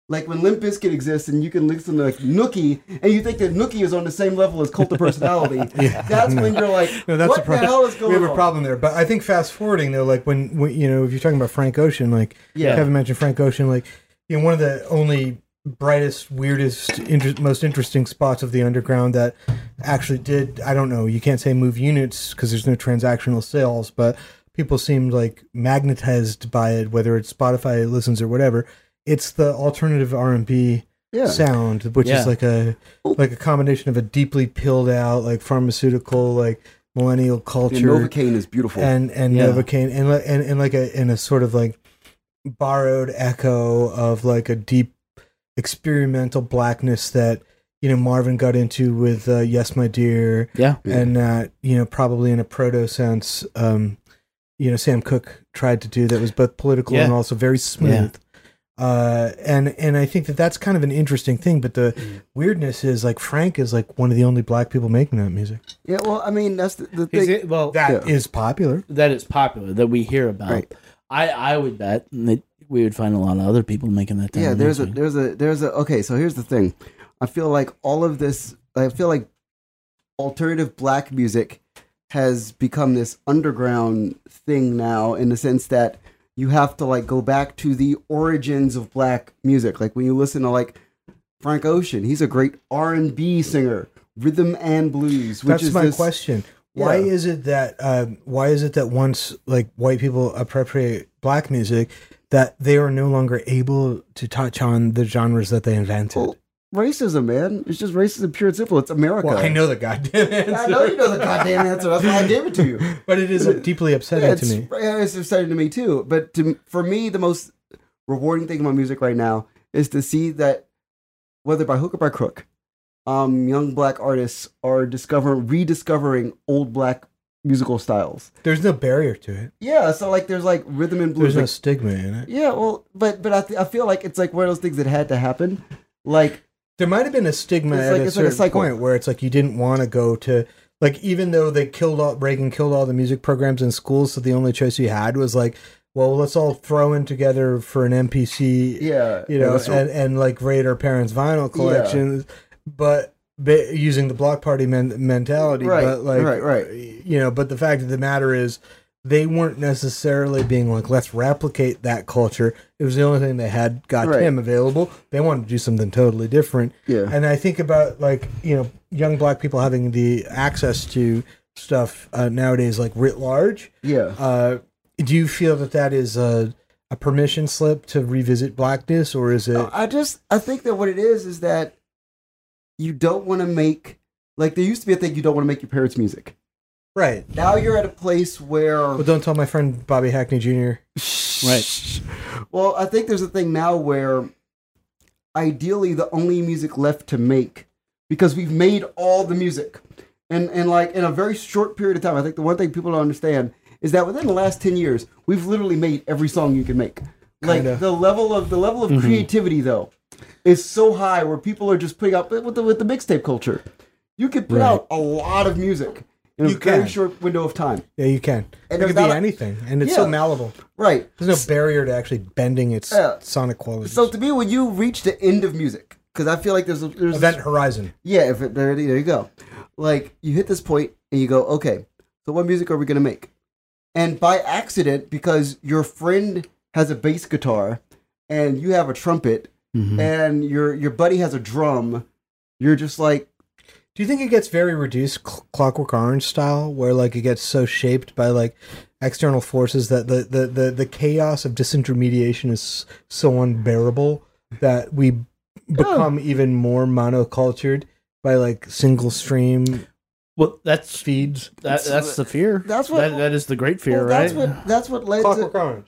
Like when Limp Bizkit exists and you can listen to like Nookie and you think that Nookie is on the same level as Cult of Personality, Yeah, that's no. when you're like, No, that's what a the hell is going on? we have on? a problem there. But I think fast forwarding though, like when, when you know, if you're talking about Frank Ocean, like Yeah. Kevin mentioned Frank Ocean, like you know, one of the only brightest, weirdest, inter- most interesting spots of the underground that actually did. I don't know. You can't say move units because there's no transactional sales, but people seemed like magnetized by it, whether it's Spotify listens or whatever. It's the alternative R and B Yeah. sound, which Yeah. is like a like a combination of a deeply pilled out, like pharmaceutical, like millennial Yeah, culture Novacane is beautiful. and and Yeah. Novacane and and and like a in a sort of like borrowed echo of like a deep experimental blackness that you know Marvin got into with uh, Yes My Dear Yeah. Yeah. and that you know probably in a proto sense um you know Sam Cooke tried to do that was both political and also very smooth uh and and I think that that's kind of an interesting thing but the weirdness is like Frank is like one of the only black people making that music yeah, well, I mean, that's the, the thing. it, well, That is Yeah. popular that is popular that we hear about. Right. I I would bet that we would find a lot of other people making that. yeah there's a there's a there's a okay so here's the thing i feel like all of this i feel like alternative black music has become this underground thing now in the sense that you have to like go back to the origins of black music like when you listen to like frank ocean he's a great r&b singer rhythm and blues which That's is my this, question. Why Yeah. is it that um, why is it that once like white people appropriate black music, that they are no longer able to touch on the genres that they invented? Well, racism man it's just racism pure and simple it's america Well, I know the goddamn answer. I know you know the goddamn answer that's why i gave it to you but it is deeply upsetting Yeah, to me. it's upsetting to me too. But to, for me, the most rewarding thing about music right now is to see that whether by hook or by crook, um, young black artists are discovering, rediscovering old black musical styles. There's no barrier to it. Yeah, so like there's like rhythm and blues. There's no like- stigma in it. yeah, well, but but I, th- I feel like it's like one of those things that had to happen. Like There might have been a stigma It's at like- a it's like a certain point where it's like you didn't want to go to like even though they killed all Reagan killed all the music programs in schools, so the only choice you had was like, well, let's all throw in together for an MPC, yeah, you know, and, and like raid our parents' vinyl collections, but ba- using the block party men- mentality. Right, but like, right, right. You know, but the fact of the matter is, they weren't necessarily being like, let's replicate that culture. It was the only thing they had got Right. him available. They wanted to do something totally different. yeah. And I think about like you know young black people having the access to stuff uh, nowadays, like writ large. yeah. Uh, do you feel that that is a, a permission slip to revisit blackness, or is it? I just I think that what it is is that you don't want to make like there used to be a thing you don't want to make your parents' music. right. Now you're at a place where Well, don't tell my friend Bobby Hackney Jr. Right. Well, I think there's a thing now where ideally the only music left to make because we've made all the music. And and like in a very short period of time, I think the one thing people don't understand is that within the last 10 years, we've literally made every song you can make. Like Kinda. the level of the level of Mhm. creativity though is so high where people are just putting out with the with the mixtape culture. You could put Right. out a lot of music in a You very short window of time. Yeah, you can. And it could be a- anything, and it's so malleable. Right. There's no barrier to actually bending its Yeah. sonic quality. So to me, when you reach the end of music, because I feel like there's a, there's Event Horizon. yeah, if it, there, there you go. Like you hit this point and you go, okay, so what music are we gonna make? And by accident, because your friend has a bass guitar and you have a trumpet Mhm. and your your buddy has a drum, you're just like, Do you think it gets very reduced cl- Clockwork Orange style, where like it gets so shaped by like external forces that the the the, the chaos of disintermediation is so unbearable that we become even more monocultured by like single stream Well, that's feeds. that, that's the fear. That's what- that, that is the great fear, well, right? that's what that's what led to Orange.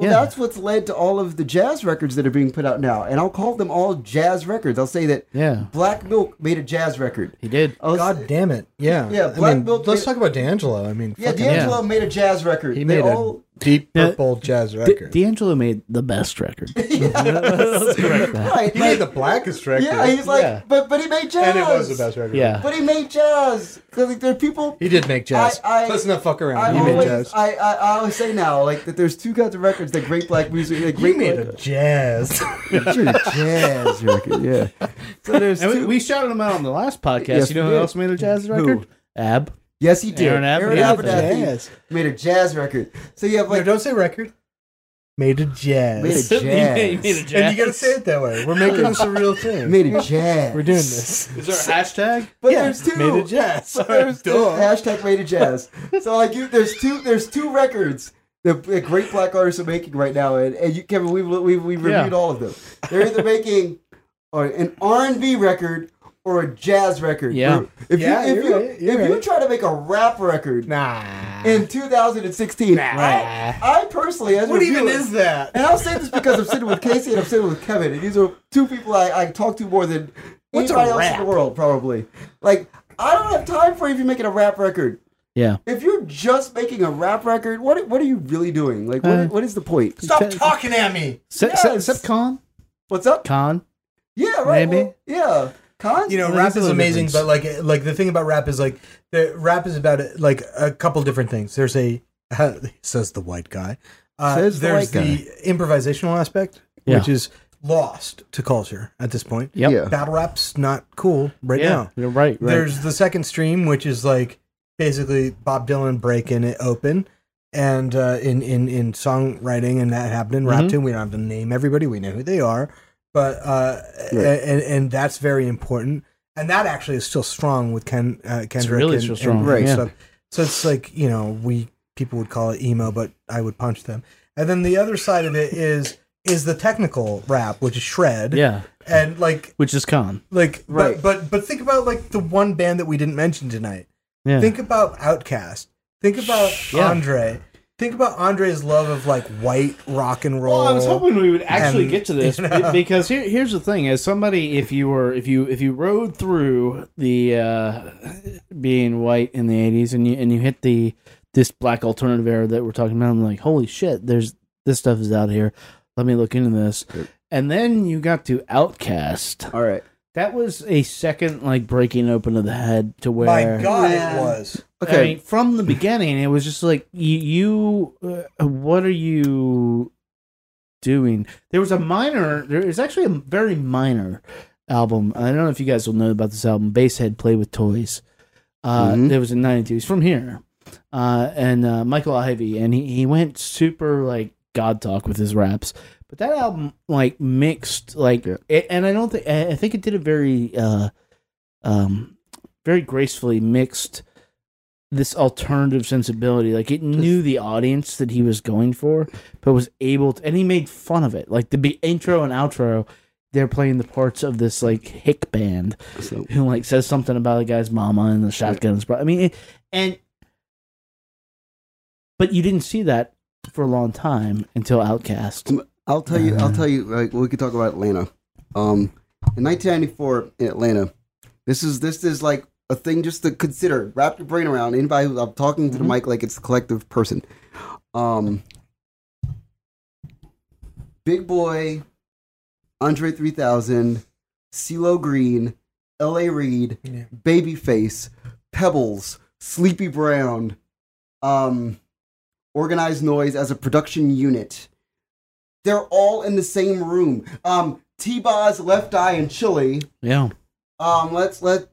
Well, Yeah. that's what's led to all of the jazz records that are being put out now, and I'll call them all jazz records. I'll say that yeah, Black Milk made a jazz record. he did. I'll God damn it! Yeah, Yeah, I mean, Milk let's made- talk about D'Angelo. I mean, Yeah, fucking- D'Angelo made a jazz record. he They made all, a deep Yeah. purple jazz D- record. D'Angelo made the best record. Yes. right, he like- made the blackest record. Yeah, he's like, Yeah. but but he made jazz, and it was the best record. Yeah, But he made jazz because like, there are people. he did make jazz. I- I- let's not fuck around. I he made always, jazz. I, I, I always say now, like that. There's two kinds of records that great black music, that He great made a jazz. jazz record. Yeah. So there's and we, two. we shouted him out on the last podcast. Yes, you know who else made a jazz Who? record? Ab. Yes, he did. Aaron Ab- Aaron yeah, Abernathy jazz. made a jazz record. So you have no, like don't say record. Made a jazz. Made a He made- made a jazz. jazz. And you gotta say it that way. We're making this a real thing. made a jazz. We're doing this. Is there a hashtag? But Yeah, there's two. Made a jazz. But there's, Duh. there's hashtag made a jazz. So like you, there's two. There's two records that that great black artists are making right now, and, and you, Kevin, we've we've, we've reviewed Yeah. all of them. They're either making or an R and B record or a jazz record. Yeah. If Yeah, you if you're you right, you're if you try to make a rap record Nah. in 2016, I, I personally as what even is that? And I'll say this because I'm sitting with Casey and I'm sitting with Kevin, and these are two people I, I talk to more than What's a anybody else in the world, probably. Like, I don't have time for you if you're making a rap record. Yeah. If you're just making a rap record, what what are you really doing? Like, what, Uh, what is the point? Stop talking at me. Se- se- Yes. Except Con. What's up? Con. Yeah, right. Maybe. well, yeah. Cons? You know, rap is amazing, difference. but like, like the thing about rap is like, the rap is about like a couple different things. There's a says the white guy. Uh, Says the there's white the improvisational aspect, Yeah. which is lost to culture at this point. Yep. Yeah. Battle rap's not cool right Yeah. now. You're right. Right. There's the second stream, which is like basically Bob Dylan breaking it open, and uh, in in in songwriting, and that happened in rap Mhm. too. We don't have to name everybody; we know who they are, but uh, Right. and and that's very important. And that actually is still strong with Ken uh, Kendrick. really and, still strong, and Right. yeah. stuff. So it's like you know we people would call it emo, but I would punch them. And then the other side of it is is the technical rap, which is shred. yeah. And like Which is Con. like Right. but but but think about like the one band that we didn't mention tonight. Yeah. Think about Outkast. Think about Yeah. Andre. Think about Andre's love of like white rock and roll. Well, I was hoping we would actually and, get to this you know. because here, here's the thing: as somebody, if you were, if you, if you rode through the uh, being white in the '80s and you and you hit the this black alternative era that we're talking about, I'm like, holy shit! There's this stuff is out here. Let me look into this. And then you got to Outkast. All right. That was a second like breaking open of the head to where My God, Yeah. it was. Okay. I mean, from the beginning, it was just like you. you uh, what are you doing? There was a minor. There is actually a very minor album. I don't know if you guys will know about this album. Basehead Play with Toys. Uh, Mhm. It was in '92. He's from here, uh, and uh, Michael Ivey, and he he went super like God talk with his raps. But that album like mixed like, Yeah. it, and I don't think I think it did it very, uh, um, very gracefully mixed this alternative sensibility. Like it knew the audience that he was going for, but was able to, and he made fun of it. Like the be- intro and outro, they're playing the parts of this like hick band So, who like says something about the guy's mama and the shotguns. Bro, I mean, it, and but you didn't see that for a long time until Outkast. I'll tell you. I'll tell you. Like we could talk about Atlanta. Um, in 1994 in Atlanta, this is this is like a thing just to consider. Wrap your brain around. Anybody, who, I'm talking to the mic like it's a collective person. Um, Big Boi, Andre 3000, CeeLo Green, L.A. Reid, Yeah. Babyface, Pebbles, Sleepy Brown, um, Organized Noise as a production unit. They're all in the same room. Um, T-Boz, Left Eye, and Chili. Yeah, Um, let's let.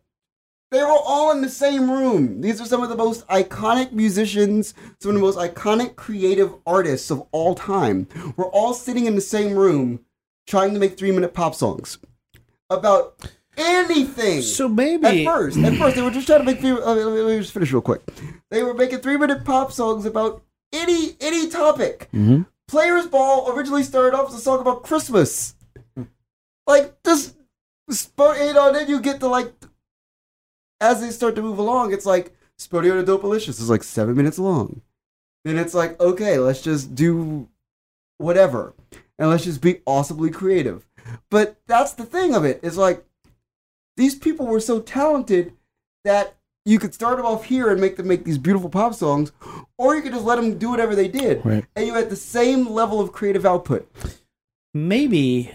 They were all in the same room. These are some of the most iconic musicians, some of the most iconic creative artists of all time. We're all sitting in the same room trying to make three minute pop songs about anything. so maybe At first, at first, they were just trying to make. Three, uh, let me just finish real quick. They were making three-minute pop songs about any any topic. Mhm. Players Ball originally started off as a song about Christmas. Like this, know. Then you get to like, as they start to move along, it's like SpottieOttieDopaliscious is like seven minutes long. Then it's like, okay, let's just do whatever, and let's just be awesomely creative. But that's the thing of it. Is like these people were so talented that you could start them off here and make them make these beautiful pop songs, or you could just let them do whatever they did, Right. and you had the same level of creative output. maybe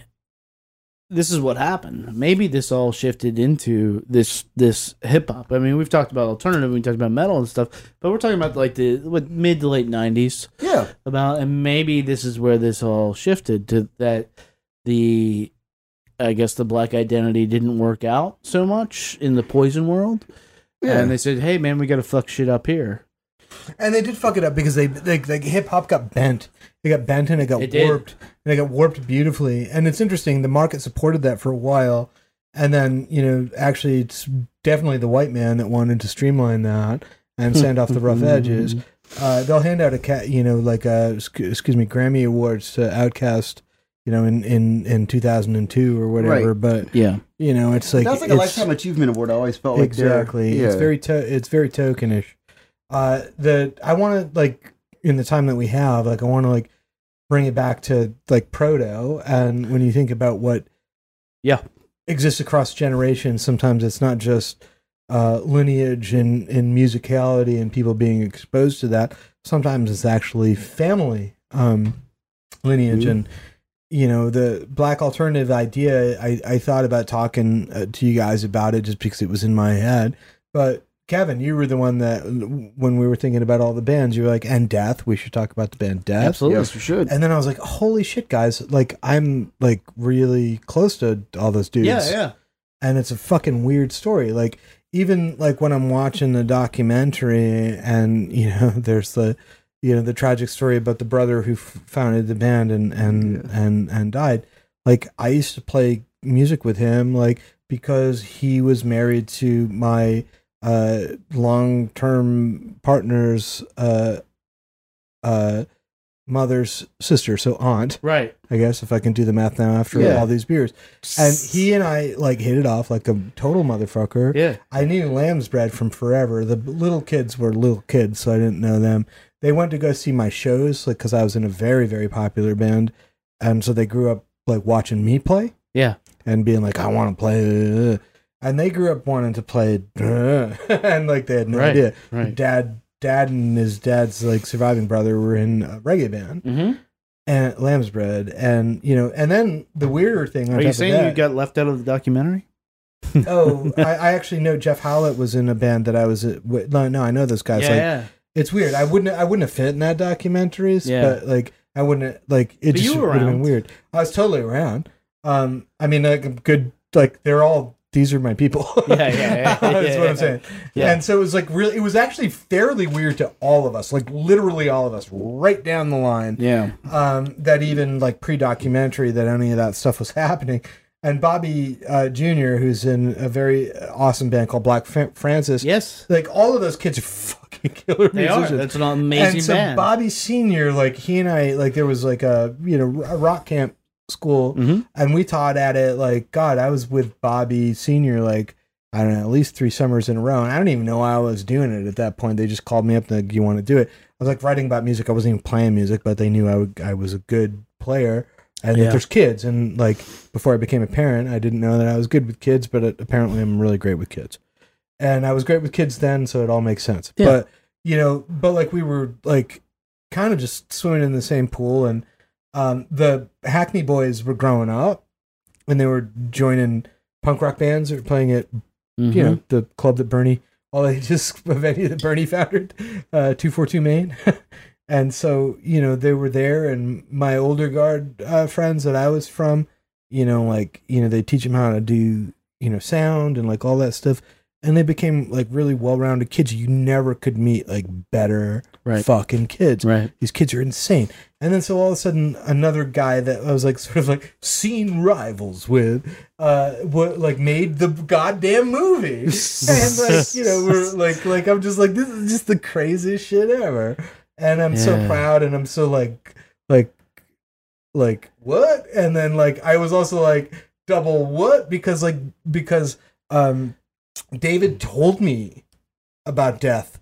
this is what happened. Maybe this all shifted into this this hip hop. I mean, we've talked about alternative, we talked about metal and stuff, but we're talking about like the what mid to late nineties Yeah, about, and maybe this is where this all shifted to that the. I guess the black identity didn't work out so much in the poison world, yeah. and they said, "Hey, man, we got to fuck shit up here." And they did fuck it up because they like like hip hop got bent. It got bent and it got It did. warped. And it got warped beautifully. And it's interesting. The market supported that for a while, and then you know actually it's definitely the white man that wanted to streamline that and sand off the rough edges. Uh, they'll hand out a cat, you know, like sc- excuse me, Grammy awards to Outkast you know, in in in 2002 or whatever. Right. But Yeah. you know, it's like That's like a lifetime achievement award. I always felt like exactly. yeah. It's very to- it's very tokenish. Uh, the I want to like in the time that we have, like I want to like bring it back to like proto, and when you think about what Yeah. exists across generations, sometimes it's not just uh, lineage and and musicality and people being exposed to that. Sometimes it's actually family um, lineage Mhm. and you know the black alternative idea i i thought about talking uh, to you guys about it just because it was in my head. But kevin you were the one that when we were thinking about all the bands you were like and death? We should talk about the band death? Absolutely. Yes, we should. and then i was like holy shit guys. Like i'm like really close to all those dudes. Yeah, yeah. and it's a fucking weird story. Like even like when i'm watching the documentary and you know there's the you know the tragic story about the brother who f- founded the band and and and and died like i used to play music with him like because he was married to my uh long-term partner's uh uh mother's sister so aunt Right. i guess if i can do the math now after Yeah. all these beers and he and I like hit it off like a total motherfucker. Yeah. I knew Lambsbread from forever. The little kids were little kids, so I didn't know them. They went to go see my shows, like because I was in a very very popular band, and so they grew up like watching me play Yeah. and being like, "I want to play," and they grew up wanting to play, and like they had no Right, idea. right. Dad, dad, and his dad's like surviving brother were in a reggae band Mm-hmm. and Lambsbread, and you know, and then the weirder thing. Are you saying that, you got left out of the documentary? oh, I, I actually know Jeff Howlett was in a band that I was with. No, no, I know those guys. yeah, like, yeah. It's weird. I wouldn't, I wouldn't have fit in that documentaries. Yeah. but like, I wouldn't like it. But just you would have been around. weird. I was totally around. Um, I mean, like, good, like, they're all. These are my people. Yeah, yeah, yeah, That's yeah, what yeah. I'm saying. Yeah. And so it was like really, it was actually fairly weird to all of us, like literally all of us, right down the line Yeah. um, that even like pre-documentary that any of that stuff was happening. And Bobby uh, Jr., who's in a very awesome band called Black Francis, Yes. like all of those kids are fucking killer They are. That's an amazing and so band. Bobby Senior, like he and I, like there was like a you know a rock camp school, Mhm. and we taught at it. Like God, I was with Bobby Senior like I don't know at least three summers in a row, and I don't even know why I was doing it at that point. They just called me up and like, you want to do it. I was like writing about music. I wasn't even playing music, but they knew I would, I was a good player. And Yeah. there's kids, and like before I became a parent, I didn't know that I was good with kids, but it, apparently I'm really great with kids. And I was great with kids then, so it all makes sense. Yeah. But you know, but like we were like kind of just swimming in the same pool, and um, the Hackney boys were growing up, and they were joining punk rock bands or playing at Mhm. you know the club that Bernie, all they just of venue that Bernie founded, uh, two four two Main, and so you know they were there, and my older guard uh, friends that I was from, you know, like you know they teach them how to do you know sound and like all that stuff, and they became like really well rounded kids. You never could meet like better Right. fucking kids. Right. These kids are insane. And then so all of a sudden another guy that I was like sort of like seen rivals with uh what like made the goddamn movie. and like, you know, we're like like I'm just like this is just the craziest shit ever. And I'm so proud and I'm so like like like what? And then like I was also like double what because like because um David told me about death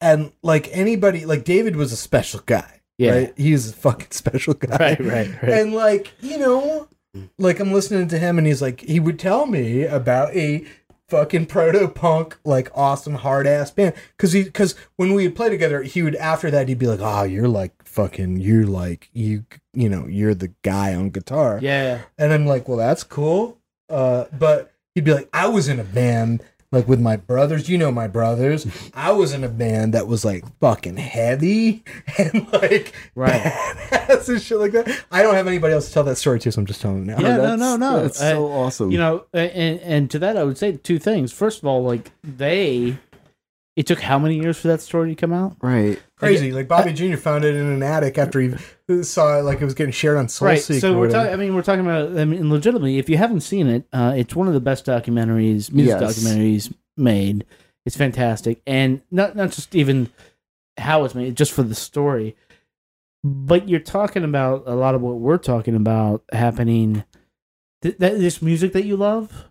and like anybody like David was a special guy. Yeah. Right? He's a fucking special guy. Right, right, right. And like, you know, like I'm listening to him and he's like he would tell me about a fucking proto punk like awesome hard ass band cuz he cuz when we would play together he would after that he'd be like, "Oh, you're like fucking you're like you you know, you're the guy on guitar." Yeah. And I'm like, well, that's cool. Uh, but he'd be like, I was in a band like with my brothers. You know my brothers. I was in a band that was like fucking heavy and like Right. badass and shit like that. I don't have anybody else to tell that story to, so I'm just telling it now. Yeah, no, no, no. That's I- so awesome. You know, and and to that, I would say two things. First of all, like they, it took how many years for that story to come out? right. Crazy. Like Bobby Jr. found it in an attic after he saw it, like it was getting shared on Soulseek. right. So we're talking. I mean, we're talking about. I mean, legitimately, if you haven't seen it, uh, it's one of the best documentaries, music Yes. documentaries made. It's fantastic, and not not just even how it's made, just for the story. but you're talking about a lot of what we're talking about happening. Th- that this music that you love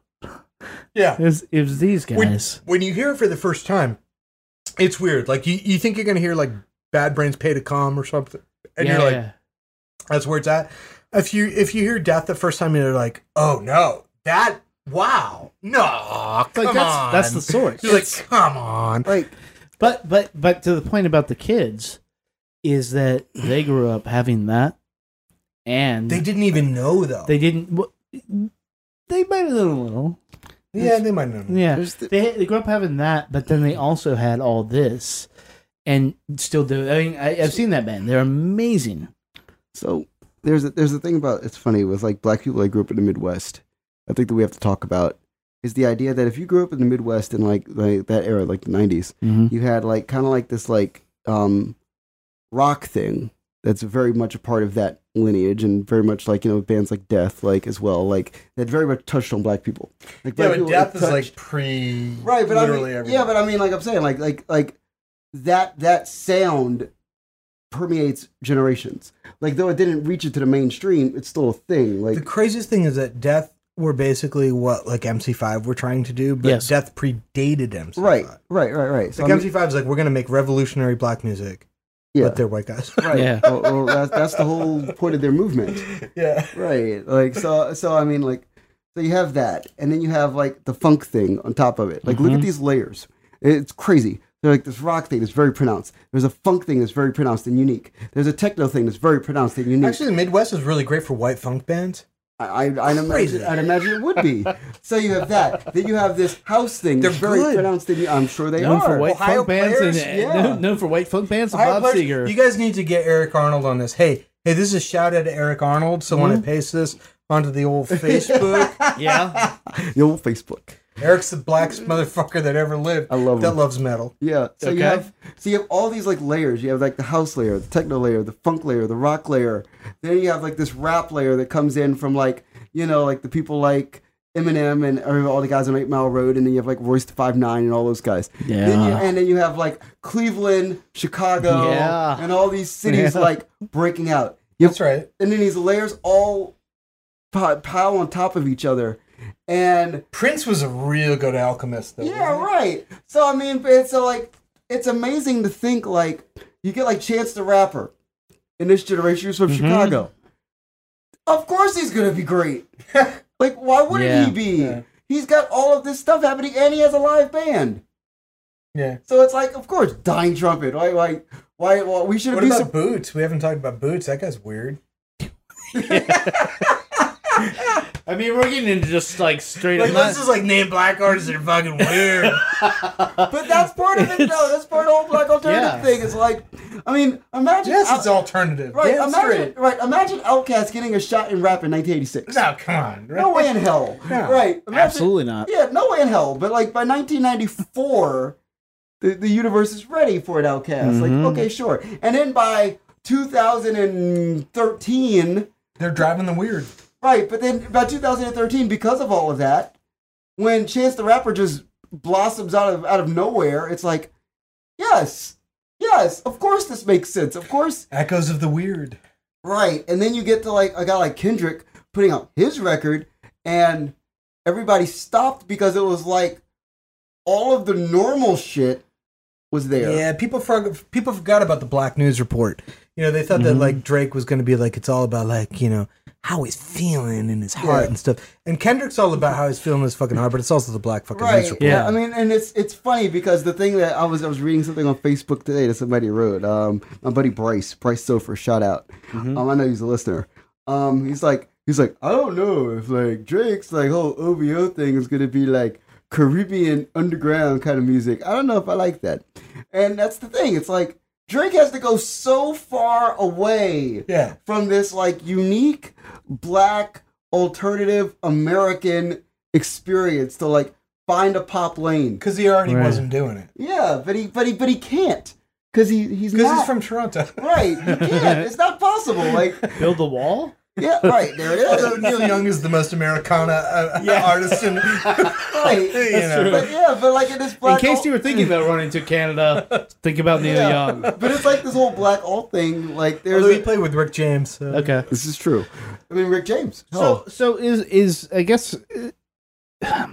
Yeah. is is these When, guys. when you hear it for the first time, it's weird. Like you, you think you're gonna hear like Bad Brains Pay to Come or something, and you're like, that's where it's at. If you if you hear Death the first time, you're like, oh no, that wow, no, come like that's on. that's the source. You're like, come on. Like But but but to the point about the kids is that they grew up having that, and They didn't even know though. they didn't. well, They might have known a little. Yeah, they might know. Yeah, the- they they grew up having that, but then they also had all this, and still do. I mean, I, I've seen that band; they're amazing. So there's a, there's a thing about it's funny with like black people that grew up in the Midwest. I think that we have to talk about is the idea that if you grew up in the Midwest in like like that era, like the '90s, Mm-hmm. you had like kind of like this like um rock thing that's very much a part of that lineage and very much like you know bands like Death like as well like that very much touched on black people. Like Yeah, but people, Death it is like touched- pre right, but I mean, everything. yeah, but I mean, like I'm saying, like like like that that sound permeates generations. Like though it didn't reach it to the mainstream, it's still a thing. Like the craziest thing is that Death were basically what like MC5 were trying to do, but Yes. Death predated MC5. right, right, right, right. So Like I mean, MC5 is like we're gonna make revolutionary black music, yeah, but they're white guys. right. Yeah. Well, well, that's that's the whole point of their movement. yeah. right like so so i mean like so you have that and then you have like the funk thing on top of it like look at Mhm. these layers it's crazy They're like this rock thing that's very pronounced there's a funk thing that's very pronounced and unique there's a techno thing that's very pronounced and unique Actually, the Midwest is really great for white funk bands. I, I, I'd, imagine, I'd imagine it would be so you have that then you have this house thing They're very good. pronounced and i'm sure they known are for white Ohio funk bands players? and uh, Yeah. known, known for white funk bands and Ohio Bob players, Seger. You guys need to get Eric Arnold on this. Hey, hey, this is a shout out to Eric Arnold. So when I mm-hmm. paste this onto the old Facebook, yeah, the old facebook Eric's the blackest motherfucker that ever lived. I love that him. loves metal. Yeah. So you have so you have all these like layers. You have like the house layer, the techno layer, the funk layer, the rock layer. Then you have like this rap layer that comes in from like you know like the people like Eminem and all the guys on Eight Mile Road, and then you have like Royce the Five Nine and all those guys. Then you, yeah. and then you have like Cleveland, Chicago, Yeah. and all these cities Yeah. like breaking out. You That's right. and then these layers all pile on top of each other, and Prince was a real good alchemist, though. yeah, right. So I mean, it's so like it's amazing to think like you get like Chance the Rapper in this generation who's from Mhm. Chicago. Of course he's gonna be great. like why wouldn't Yeah. he be? Yeah. He's got all of this stuff happening and he has a live band. Yeah. So it's like, of course, dying trumpet. Why? Why? Why? Well, we should What about Some, Boots? We haven't talked about Boots. That guy's weird. I mean, we're getting into just like straight Like, up. let's just like name black artists that are fucking weird. but that's part of it, though. That's part of the whole black alternative Yeah. thing. It's like, I mean, imagine. yes, Al- it's alternative. Right, Damn imagine, straight. right, imagine Outkast getting a shot in rap in 1986. No, come on. No way in hell. No. Right. Imagine, Absolutely not. Yeah, no way in hell. But like by 1994, the, the universe is ready for an Outkast. Mhm. Like, okay, sure. And then by 2013, They're driving the weird. Right, but then by 2013, because of all of that, when Chance the Rapper just blossoms out of out of nowhere, it's like, yes, yes, of course this makes sense. Of course Echoes of the weird. Right. And then you get to like a guy like Kendrick putting out his record and everybody stopped because it was like all of the normal shit was there. Yeah, people forgot. People forgot about the Black News Report. You know, they thought that Mhm. like Drake was going to be like it's all about like you know how he's feeling in his heart Yeah. and stuff. And Kendrick's all about how he's feeling in his fucking heart, but it's also the Black fucking Right. Yeah. Yeah. I mean, and it's it's funny because the thing that I was I was reading something on Facebook today that somebody wrote. Um, my buddy Bryce Bryce Sofer, shout out. Mhm. Um, I know he's a listener. Um, he's like he's like I don't know if like Drake's like whole OVO thing is gonna be like Caribbean underground kind of music. I don't know if I like that. And that's the thing. It's like Drake has to go so far away Yeah. from this like unique black alternative American experience to like find a pop lane. Because he already Right. wasn't doing it. Yeah, but he but he but he can't because he he's Because he's from Toronto. right. He can't. it's not possible. Like Build the wall. Yeah, right. There it is. Although. Neil Young is the most Americana uh, artist in right. you know. But yeah, but like in this In case alt- you were thinking about running to Canada, think about Neil Yeah. Young. but it's like this whole black alt thing. Like there's Although he played with Rick James. So. Okay. this is true. I mean Rick James. So so is is I guess uh,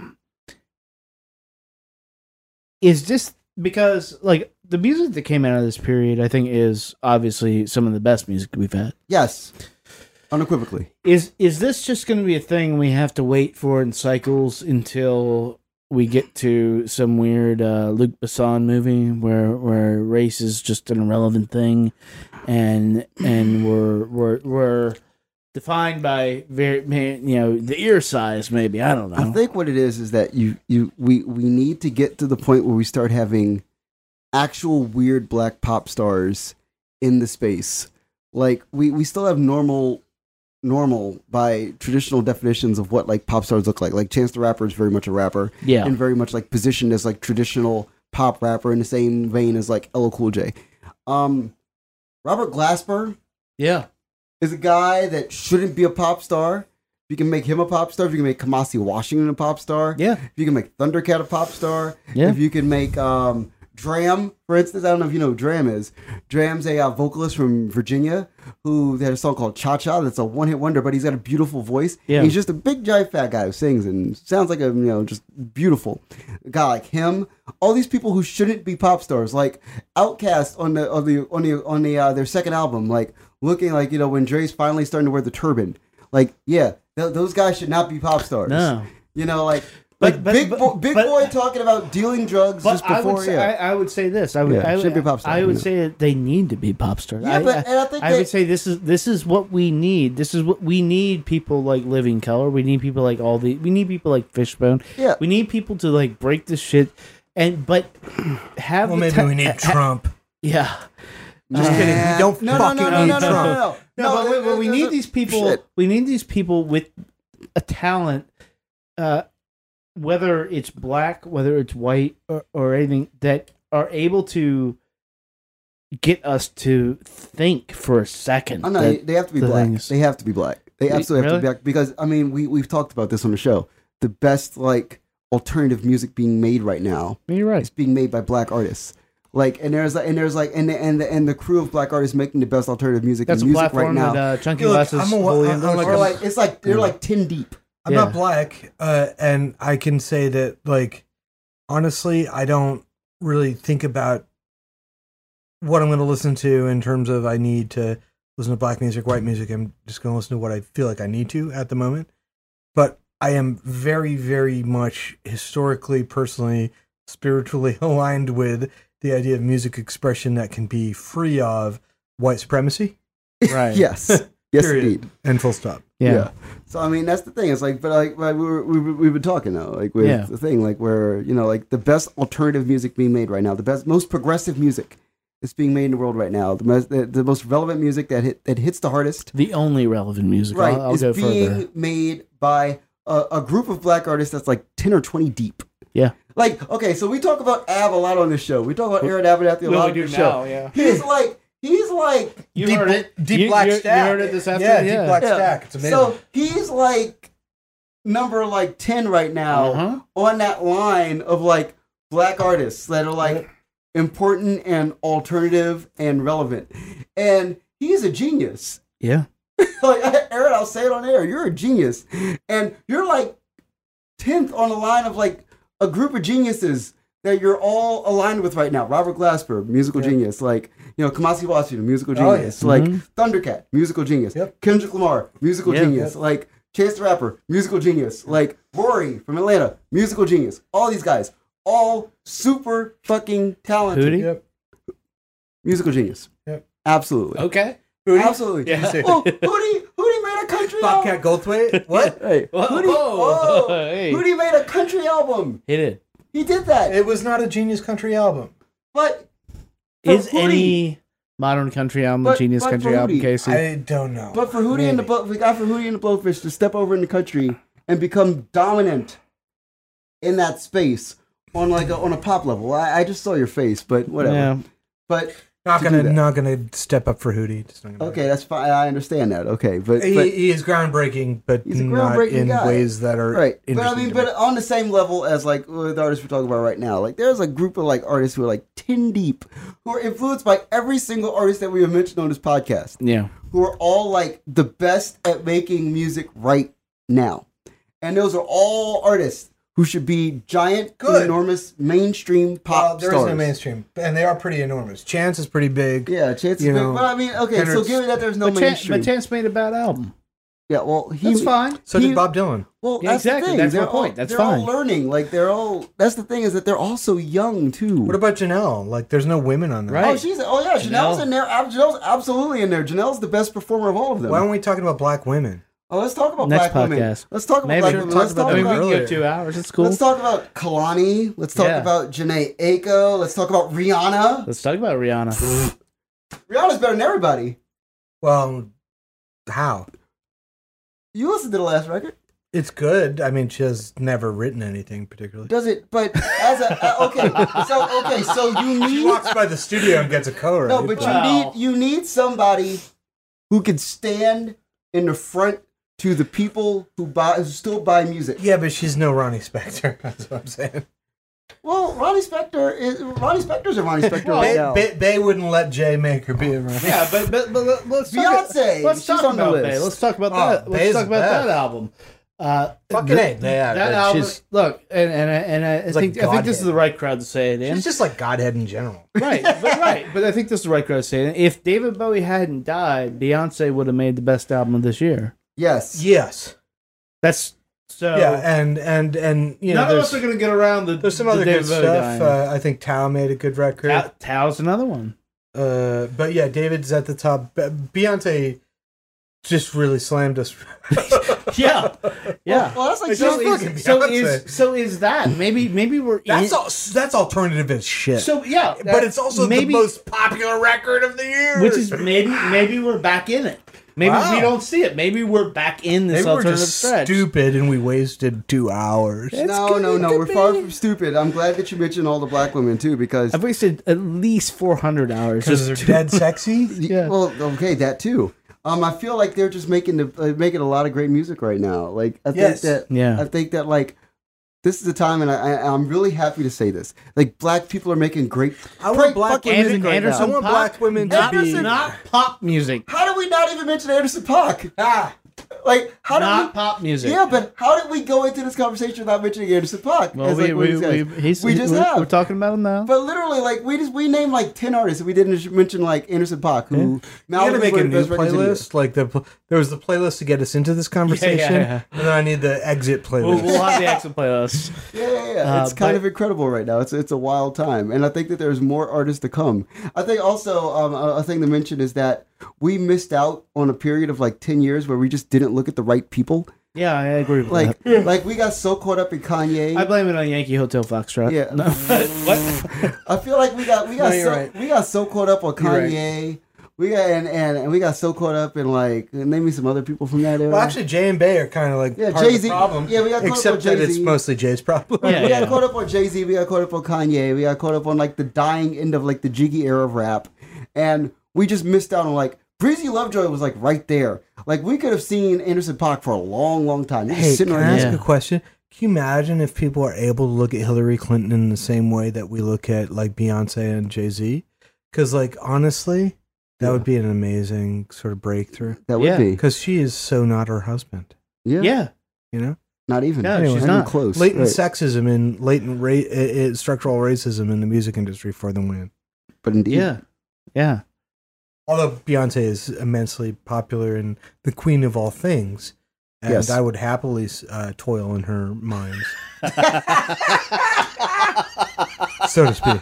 is this because like the music that came out of this period I think is obviously some of the best music we've had. yes, unequivocally. Is is this just going to be a thing we have to wait for in cycles until we get to some weird uh, Luc Besson movie where where race is just an irrelevant thing, and and we're we're we're defined by very you know the ear size maybe I don't know. I think what it is is that you you we we need to get to the point where we start having actual weird black pop stars in the space. Like we we still have normal normal by traditional definitions of what like pop stars look like. Like Chance the Rapper is very much a rapper yeah. and very much like positioned as like traditional pop rapper in the same vein as like LL Cool J. Um Robert Glasper Yeah. is a guy that shouldn't be a pop star. If you can make him a pop star, if you can make Kamasi Washington a pop star, Yeah. if you can make Thundercat a pop star, Yeah. if you can make um, Dram, for instance, I don't know if you know who Dram is. Dram's a uh, vocalist from Virginia who had a song called Cha Cha that's a one hit wonder, but he's got a beautiful voice. Yeah. He's just a big, giant, fat guy who sings and sounds like a, you know, just beautiful. A guy like him. All these people who shouldn't be pop stars, like Outkast on the, on the, on the, on the, uh, their second album, like looking like, you know, when Dre's finally starting to wear the turban. Like, yeah, th- those guys should not be pop stars. No. You know, like, But- like but- big, but- Bo- big but- boy talking about dealing drugs But just I before. would say, yeah. I, I would say this. I would. Yeah, I would, should be pop star, I would yeah. say that they need to be pop stars. Yeah, I, but- I, and I think I they- would say this is this is what we need. This is what we need. People like Living Colour. We need people like all the. We need people like Fishbone. Yeah. We need people to like break this shit. And but have Well, maybe ti- we need ha- Trump. Yeah. Just kidding. We don't no, fucking no, no, need no, no, no, Trump. no, no, No, but, it- we- but we it- need it- these people. shit. We need these people with a talent, uh, whether it's black, whether it's white, or, or anything that are able to get us to think for a second. Oh, no, that- they have to be the black. things- They have to be black. They absolutely have to be black because I mean, we we've talked about this on the show. The best like alternative music being made right now you're right. is being made by black artists. Like, and there's like, and there's like, and the, and the, and the crew of black artists making the best alternative music That's a music right platform now. that uh, Chunky Look, West is I'm a- wholly I'm- I'm endorsing. or like, it's like they're like ten deep. I'm Yeah. not black, uh, and I can say that, like, honestly, I don't really think about what I'm going to listen to in terms of I need to listen to black music, white music. I'm just going to listen to what I feel like I need to at the moment. But I am very, very much historically, personally, spiritually aligned with the idea of music expression that can be free of white supremacy right. Yes, yes, Period. indeed. and full stop. Yeah. So I mean, that's the thing. It's like, but like, like we were, we were, we've been talking though, like with Yeah. the thing, like where you know, like the best alternative music being made right now, the best, most progressive music that's being made in the world right now, the most, the, the most relevant music that hit that hits the hardest, The only relevant music. right, I'll, I'll is go being further. made by a, a group of black artists that's like ten or twenty deep. Yeah. Like, okay, so we talk about Ab a lot on this show. We talk about Aaron Abernathy a lot on this show. yeah. He's like, he's like You deep, heard it. Deep You- black you- you heard it this Yeah, afternoon? deep black Yeah. stack. It's amazing. So he's like number like 10 right now Uh-huh. on that line of like black artists that are like important and alternative and relevant. And he's a genius. Yeah. like Aaron, I'll say it on air. You're a genius. And you're like 10th on the line of like a group of geniuses that you're all aligned with right now. Robert Glasper, musical genius. Like, you know, Kamasi Washington, musical Oh, yeah. genius. Like Mhm. Thundercat, musical genius. Yep. Kendrick Lamar, musical Yeah. genius. Like Chance the Rapper, musical genius. Like Rory from Atlanta, musical genius. All these guys, all super fucking talented. Hootie? Yep. Musical genius. Yep. Absolutely. Okay. Absolutely. Yeah. Oh, Hootie, Hootie made a country Bobcat album. Goldthwait. What? Hey, Whoa, Hootie, whoa, oh, hey. Hootie made a country album. Hit it. He did that. It was not a genius country album. but Is Hootie- any modern country album a But- genius but country album, Casey? I don't know. But for Hootie and the Maybe. Blow, we got for Hootie and the Blowfish to step over in the country and become dominant in that space on like a, on a pop level. I, I just saw your face, but whatever. yeah. But Not to gonna, do that. not gonna step up for Hootie. Just not gonna Okay, that's fine. I understand that. Okay, but, He, but he is groundbreaking, but He's a not groundbreaking in guy. ways that are right. But I mean, but me. on the same level as like the artists we're talking about right now, like there's a group of like artists who are like ten deep, who are influenced by every single artist that we have mentioned on this podcast, Yeah. who are all like the best at making music right now, and those are all artists who should be giant, Good. enormous mainstream pop Well, there is stars. no mainstream, and they are pretty enormous. Chance is pretty big. Yeah, Chance is You big, know, but I mean, okay, so Hendrix- given that there's no but, Chance, mainstream, but Chance made a bad album. yeah, well, he, That's fine. So He- did Bob Dylan. Well, Yeah, that's exactly. The thing. That's my they're point. All, That's they're fine. all learning. Like they're all. That's the thing is that they're all so young too. What about Janelle? Like, there's no women on there. Right. Oh, she's. Oh yeah, Janelle's Janelle. in there. Janelle's absolutely in there. Janelle's the best performer of all of them. Why aren't we talking about black women? Oh, let's talk about Next black women. Let's talk about Maybe black women. talk Let's about talk I mean, we about. can earlier. two hours. It's cool. Let's talk about Kehlani. Let's talk Yeah. about Jhené Aiko. Let's talk about Rihanna. Let's talk about Rihanna. Rihanna's better than everybody. Well, how? You listened to the last record. It's good. I mean, she has never written anything particularly. Does it? But as a uh, okay, so okay, so you She need walks by the studio and gets a co No, but you need you need somebody who can stand in the front to the people who buy who still buy music. yeah, but she's no Ronnie Spector. That's what I'm saying. Well, Ronnie Spector is Ronnie Spector's a Ronnie Spector right Bay, now. Bay, Bay wouldn't let Jay make her be a Ronnie. yeah, but but, but let- let's talk, Beyonce, let's she's talk on the about list. Bay. Let's talk about Oh, that. Let's talk about best. that album. Uh, Fucking the- A, yeah, that album. she's- Look, and and I- and I, I It's like think I think this is the right crowd to say it in. She's just like Godhead in general. right, but right, but I think this is the right crowd to say it. in. If David Bowie hadn't died, Beyonce would have made the best album of this year. Yes. Yes. That's so. yeah, and and and you know, none of there's, us are going to get around the. there's some the other David good Bowie stuff. Uh, I think Tao made a good record. Tao- Tao's another one. Uh, but yeah, David's at the top. Beyonce just really slammed us. Yeah, yeah. Well, that's like It's so, just just, is, so Beyonce. is so is that maybe maybe we're That's in, all. That's alternative as shit. so yeah, but it's also maybe the most popular record of the year. which is maybe maybe we're back in it. Maybe Wow. we don't see it. Maybe we're back in this maybe we're just stretch. stupid and we wasted two hours. no, no, no. We're far from stupid. I'm glad that you mentioned all the black women too, because I've wasted at least four hundred hours Because just they're dead sexy. yeah. well, okay, that too. Um, I feel like they're just making the uh, making a lot of great music right now. Like I think that Yeah. I think that like this is the time, and I, I I'm really happy to say this. Like black people are making great. I want great black fucking women- music right Anderson I want Paak, black women to not, be not pop music, How do we not even mention Anderson Paak? ah. Like how did not we? pop music. Yeah, but how did we go into this conversation without mentioning Anderson Paak? well, we, like, one we, we, he's, We just we're, have. we're talking about him now. But literally, like we just we named like ten artists, and we didn't mention like Anderson Paak, who You now gotta make a new best records in the year. playlist. Like the there was the playlist to get us into this conversation, yeah. and then I need the exit playlist. we'll, we'll have the exit playlist. Yeah, yeah, yeah. Uh, it's kind but- of incredible right now. It's it's a wild time, and I think that there's more artists to come. I think also um, a, a thing to mention is that we missed out on a period of like ten years where we just didn't look at the right people. Yeah, I agree with Like that. like we got so caught up in Kanye. I blame it on Yankee Hotel Foxtrot. Yeah. No, what? I feel like we got we got No, so right. we got so caught up on You're right. Kanye. We got and, and and we got so caught up in like name me some other people from that era. well, actually, Jay and Bay are kind of like Yeah, Jay-Z- problem. yeah, we got caught up except with that it's mostly Jay's problem. Yeah, we got caught up on Jay Z. We got caught up on Kanye. We got caught up on like the dying end of like the jiggy era of rap, and we just missed out on like Breezy Lovejoy was like right there. Like we could have seen Anderson Paak for a long, long time. He's Hey, sitting can right I ask. Yeah. a question? Can you imagine if people are able to look at Hillary Clinton in the same way that we look at like Beyonce and Jay Z? Because, like, honestly, that Yeah. would be an amazing sort of breakthrough. That would Yeah. be. Because she is so not her husband. Yeah, yeah, You know, not even. No, Not she's even not. close. latent right. sexism and latent ra- i- i- structural racism in the music industry for the win. But indeed, yeah, yeah. Although Beyonce is immensely popular and the queen of all things, and Yes. I would happily uh, toil in her mines, so to speak.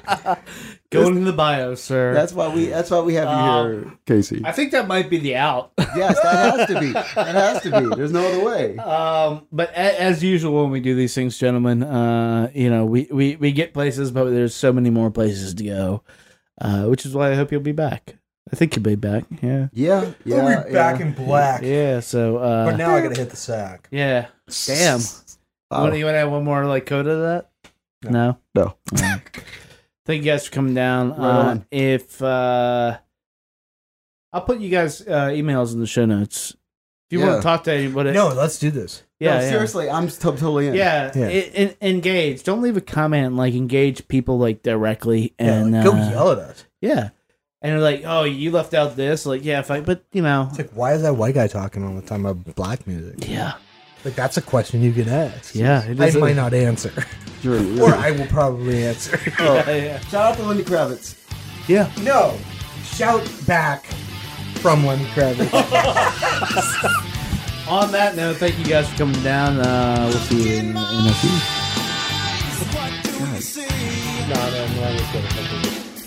Going into the bio, sir. that's why we. That's why we have you Um, here, Casey. I think that might be the out. yes, that has to be. That has to be. There's no other way. Um, but a, as usual, when we do these things, gentlemen, uh, you know, we, we, we get places, but there's so many more places to go, uh, which is why I hope you'll be back. I think you'll be back. Yeah. Yeah, yeah. we'll be back yeah. in black. Yeah. So, uh, But now I gotta hit the sack. yeah. Damn. Wow. What, you want to add one more like coda to that? No. No. Alright. Thank you guys for coming down. Right uh, on. if uh, I'll put you guys uh, emails in the show notes. If you want to talk to anybody, No, let's do this. yeah, no, yeah. seriously, I'm t- totally in. Yeah, Yeah. e- en- engage. Don't leave a comment. Like engage people like directly and yeah, like, go uh, yell at us. Yeah, and they're like, "Oh, you left out this." Like, yeah, if I, but you know, It's like, why is that white guy talking all the time about black music? yeah, Like, that's a question you can ask. yeah. It I is a- might not answer, You're, you're- or I will probably answer. Oh, Yeah, yeah. Shout out to Lenny Kravitz. yeah. no, shout back from Lenny Kravitz. On that note, thank you guys for coming down. Uh, we'll see you in, in a few. no, no, no, I was gonna-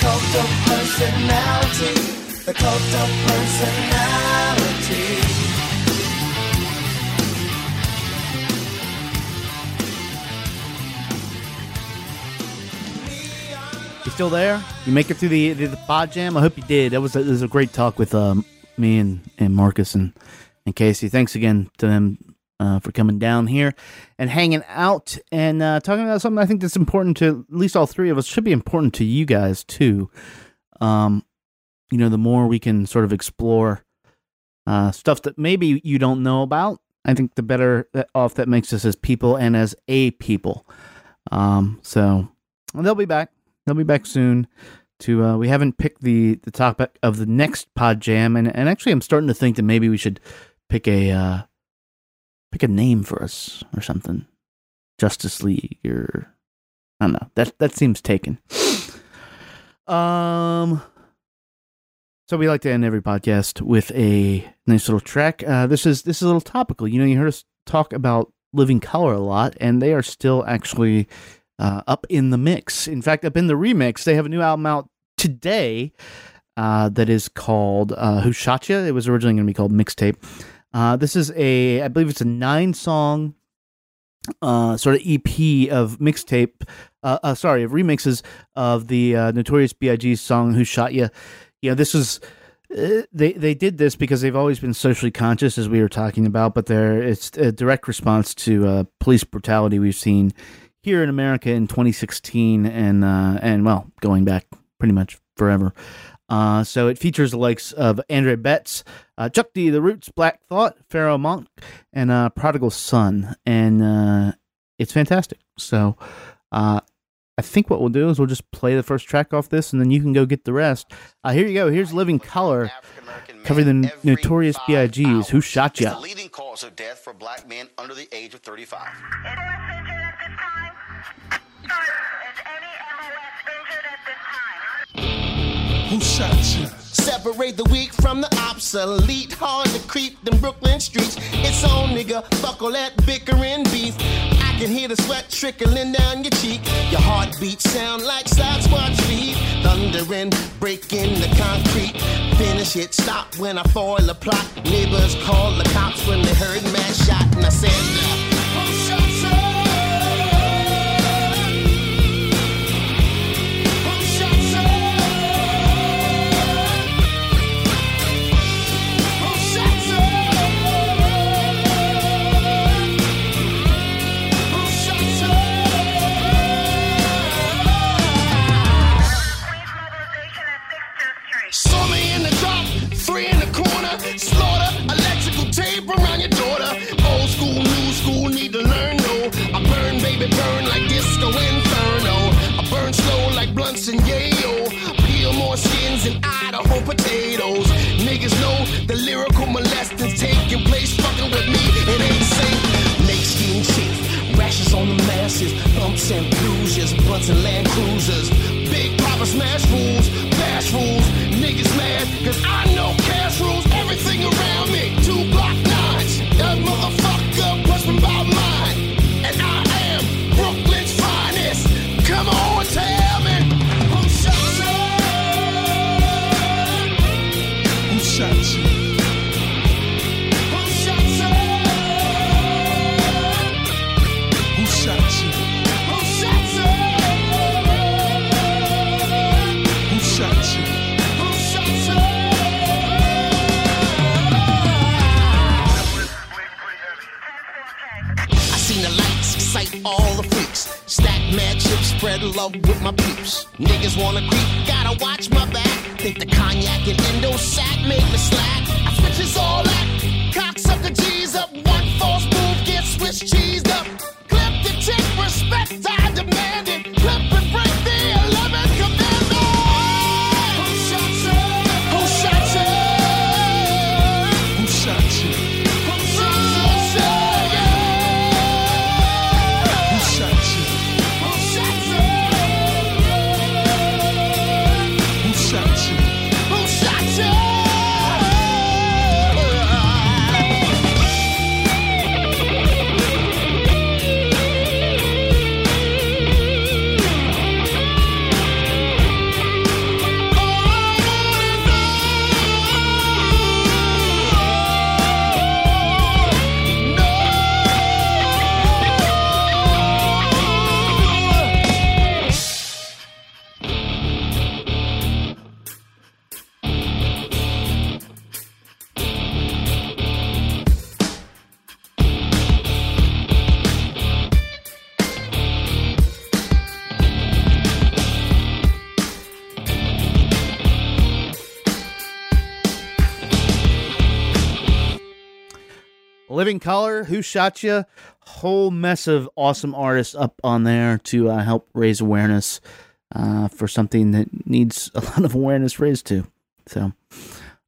Cult of personality. The cult of personality. You still there? You make it through the the, the pod jam? I hope you did. That was a, it was a great talk with um, me and, and Marcus and, and Casey. Thanks again to them uh, for coming down here and hanging out and uh, talking about something I think that's important to at least all three of us. Should be important to you guys too. Um, you know, the more we can sort of explore uh, stuff that maybe you don't know about, I think the better off that makes us as people and as a people. Um, so they'll be back. They'll be back soon. To uh, we haven't picked the the topic of the next pod jam, and and actually I'm starting to think that maybe we should pick a uh, pick a name for us or something. Justice League or I don't know. That that seems taken. Um. So we like to end every podcast with a nice little track. Uh, this is this is a little topical. You know, you heard us talk about Living Colour a lot, and they are still actually uh, up in the mix. In fact, up in the remix, they have a new album out today uh, that is called uh, "Who Shot Ya." It was originally going to be called Mixtape. Uh, this is a, I believe it's a nine song uh, sort of EP of mixtape. Uh, uh, sorry, of remixes of the uh, Notorious B.I.G. song "Who Shot Ya." You know, this was. Uh, they they did this because they've always been socially conscious, as we were talking about, but they're it's a direct response to uh, police brutality we've seen here in America in 2016 and uh, and well, going back pretty much forever. Uh, so it features the likes of Andre Betts, uh, Chuck D, The Roots, Black Thought, Pharoahe Monch, and uh, Prodigal Son, and uh, it's fantastic. So uh, I think what we'll do is we'll just play the first track off this, and then you can go get the rest. Uh, here you go. Here's Living Colour, covering the Notorious B.I.G.'s Who Shot Ya. the leading cause of death for black men under the age of 35. Who shot you? Separate the weak from the obsolete. Hard to creep them Brooklyn streets. It's on, nigga. Fuck all that bickering beef. I can hear the sweat trickling down your cheek. Your heartbeat sound like Sasquatch feet. Thundering, breaking the concrete. Finish it, stop when I foil a plot. Neighbors call the cops when they heard mass shot. And I said, Who on the masses, bumps and bruises, blunts and land cruisers. Big Papa smash rules, bash rules. Niggas mad, cause I know cash rules friendship, spread love with my peeps. Niggas wanna creep, gotta watch my back. Think the cognac and endo sack make me slack. I switches all that. The G's up. One false move gets Swiss cheesed up. Clip the tick, respect I demand Living Colour, Who Shot You? Whole mess of awesome artists up on there to uh, help raise awareness uh, for something that needs a lot of awareness raised to. So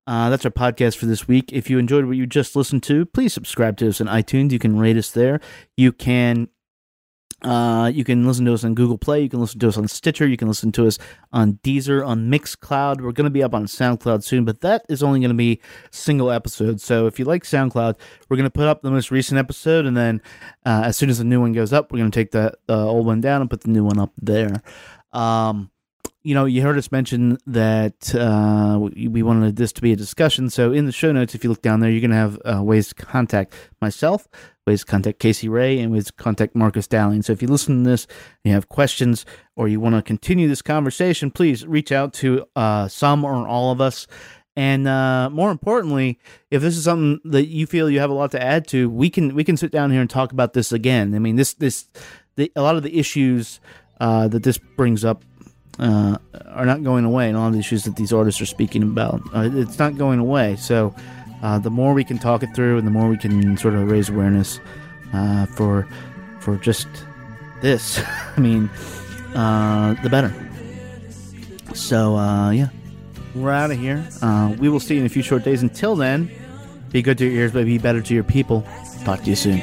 uh, that's our podcast for this week. If you enjoyed what you just listened to, please subscribe to us on iTunes. You can rate us there. You can uh, you can listen to us on Google Play. You can listen to us on Stitcher. You can listen to us on Deezer, on Mixcloud. We're going to be up on SoundCloud soon, but that is only going to be single episodes. So if you like SoundCloud, we're going to put up the most recent episode, and then uh, as soon as the new one goes up, we're going to take the uh, old one down and put the new one up there. Um, you know, you heard us mention that uh, we wanted this to be a discussion. So in the show notes, if you look down there, you're going to have uh, ways to contact myself, ways to contact Casey Rae, and ways to contact Marcus Dowling. So if you listen to this and you have questions or you want to continue this conversation, please reach out to uh, some or all of us. And uh, more importantly, if this is something that you feel you have a lot to add to, we can we can sit down here and talk about this again. I mean, this this the, a lot of the issues uh, that this brings up uh, are not going away, and all the issues that these artists are speaking about, uh, it's not going away. So, uh, the more we can talk it through, and the more we can sort of raise awareness uh, for for just this, I mean, uh, the better. So, uh, yeah, we're out of here. We will see you in a few short days. Until then, be good to your ears, but be better to your people. Talk to you soon.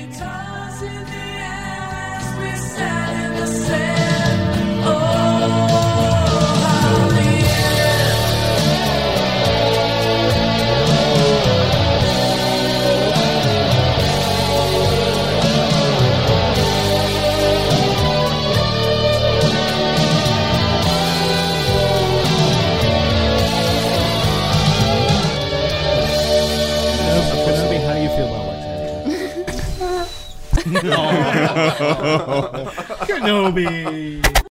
Kenobi.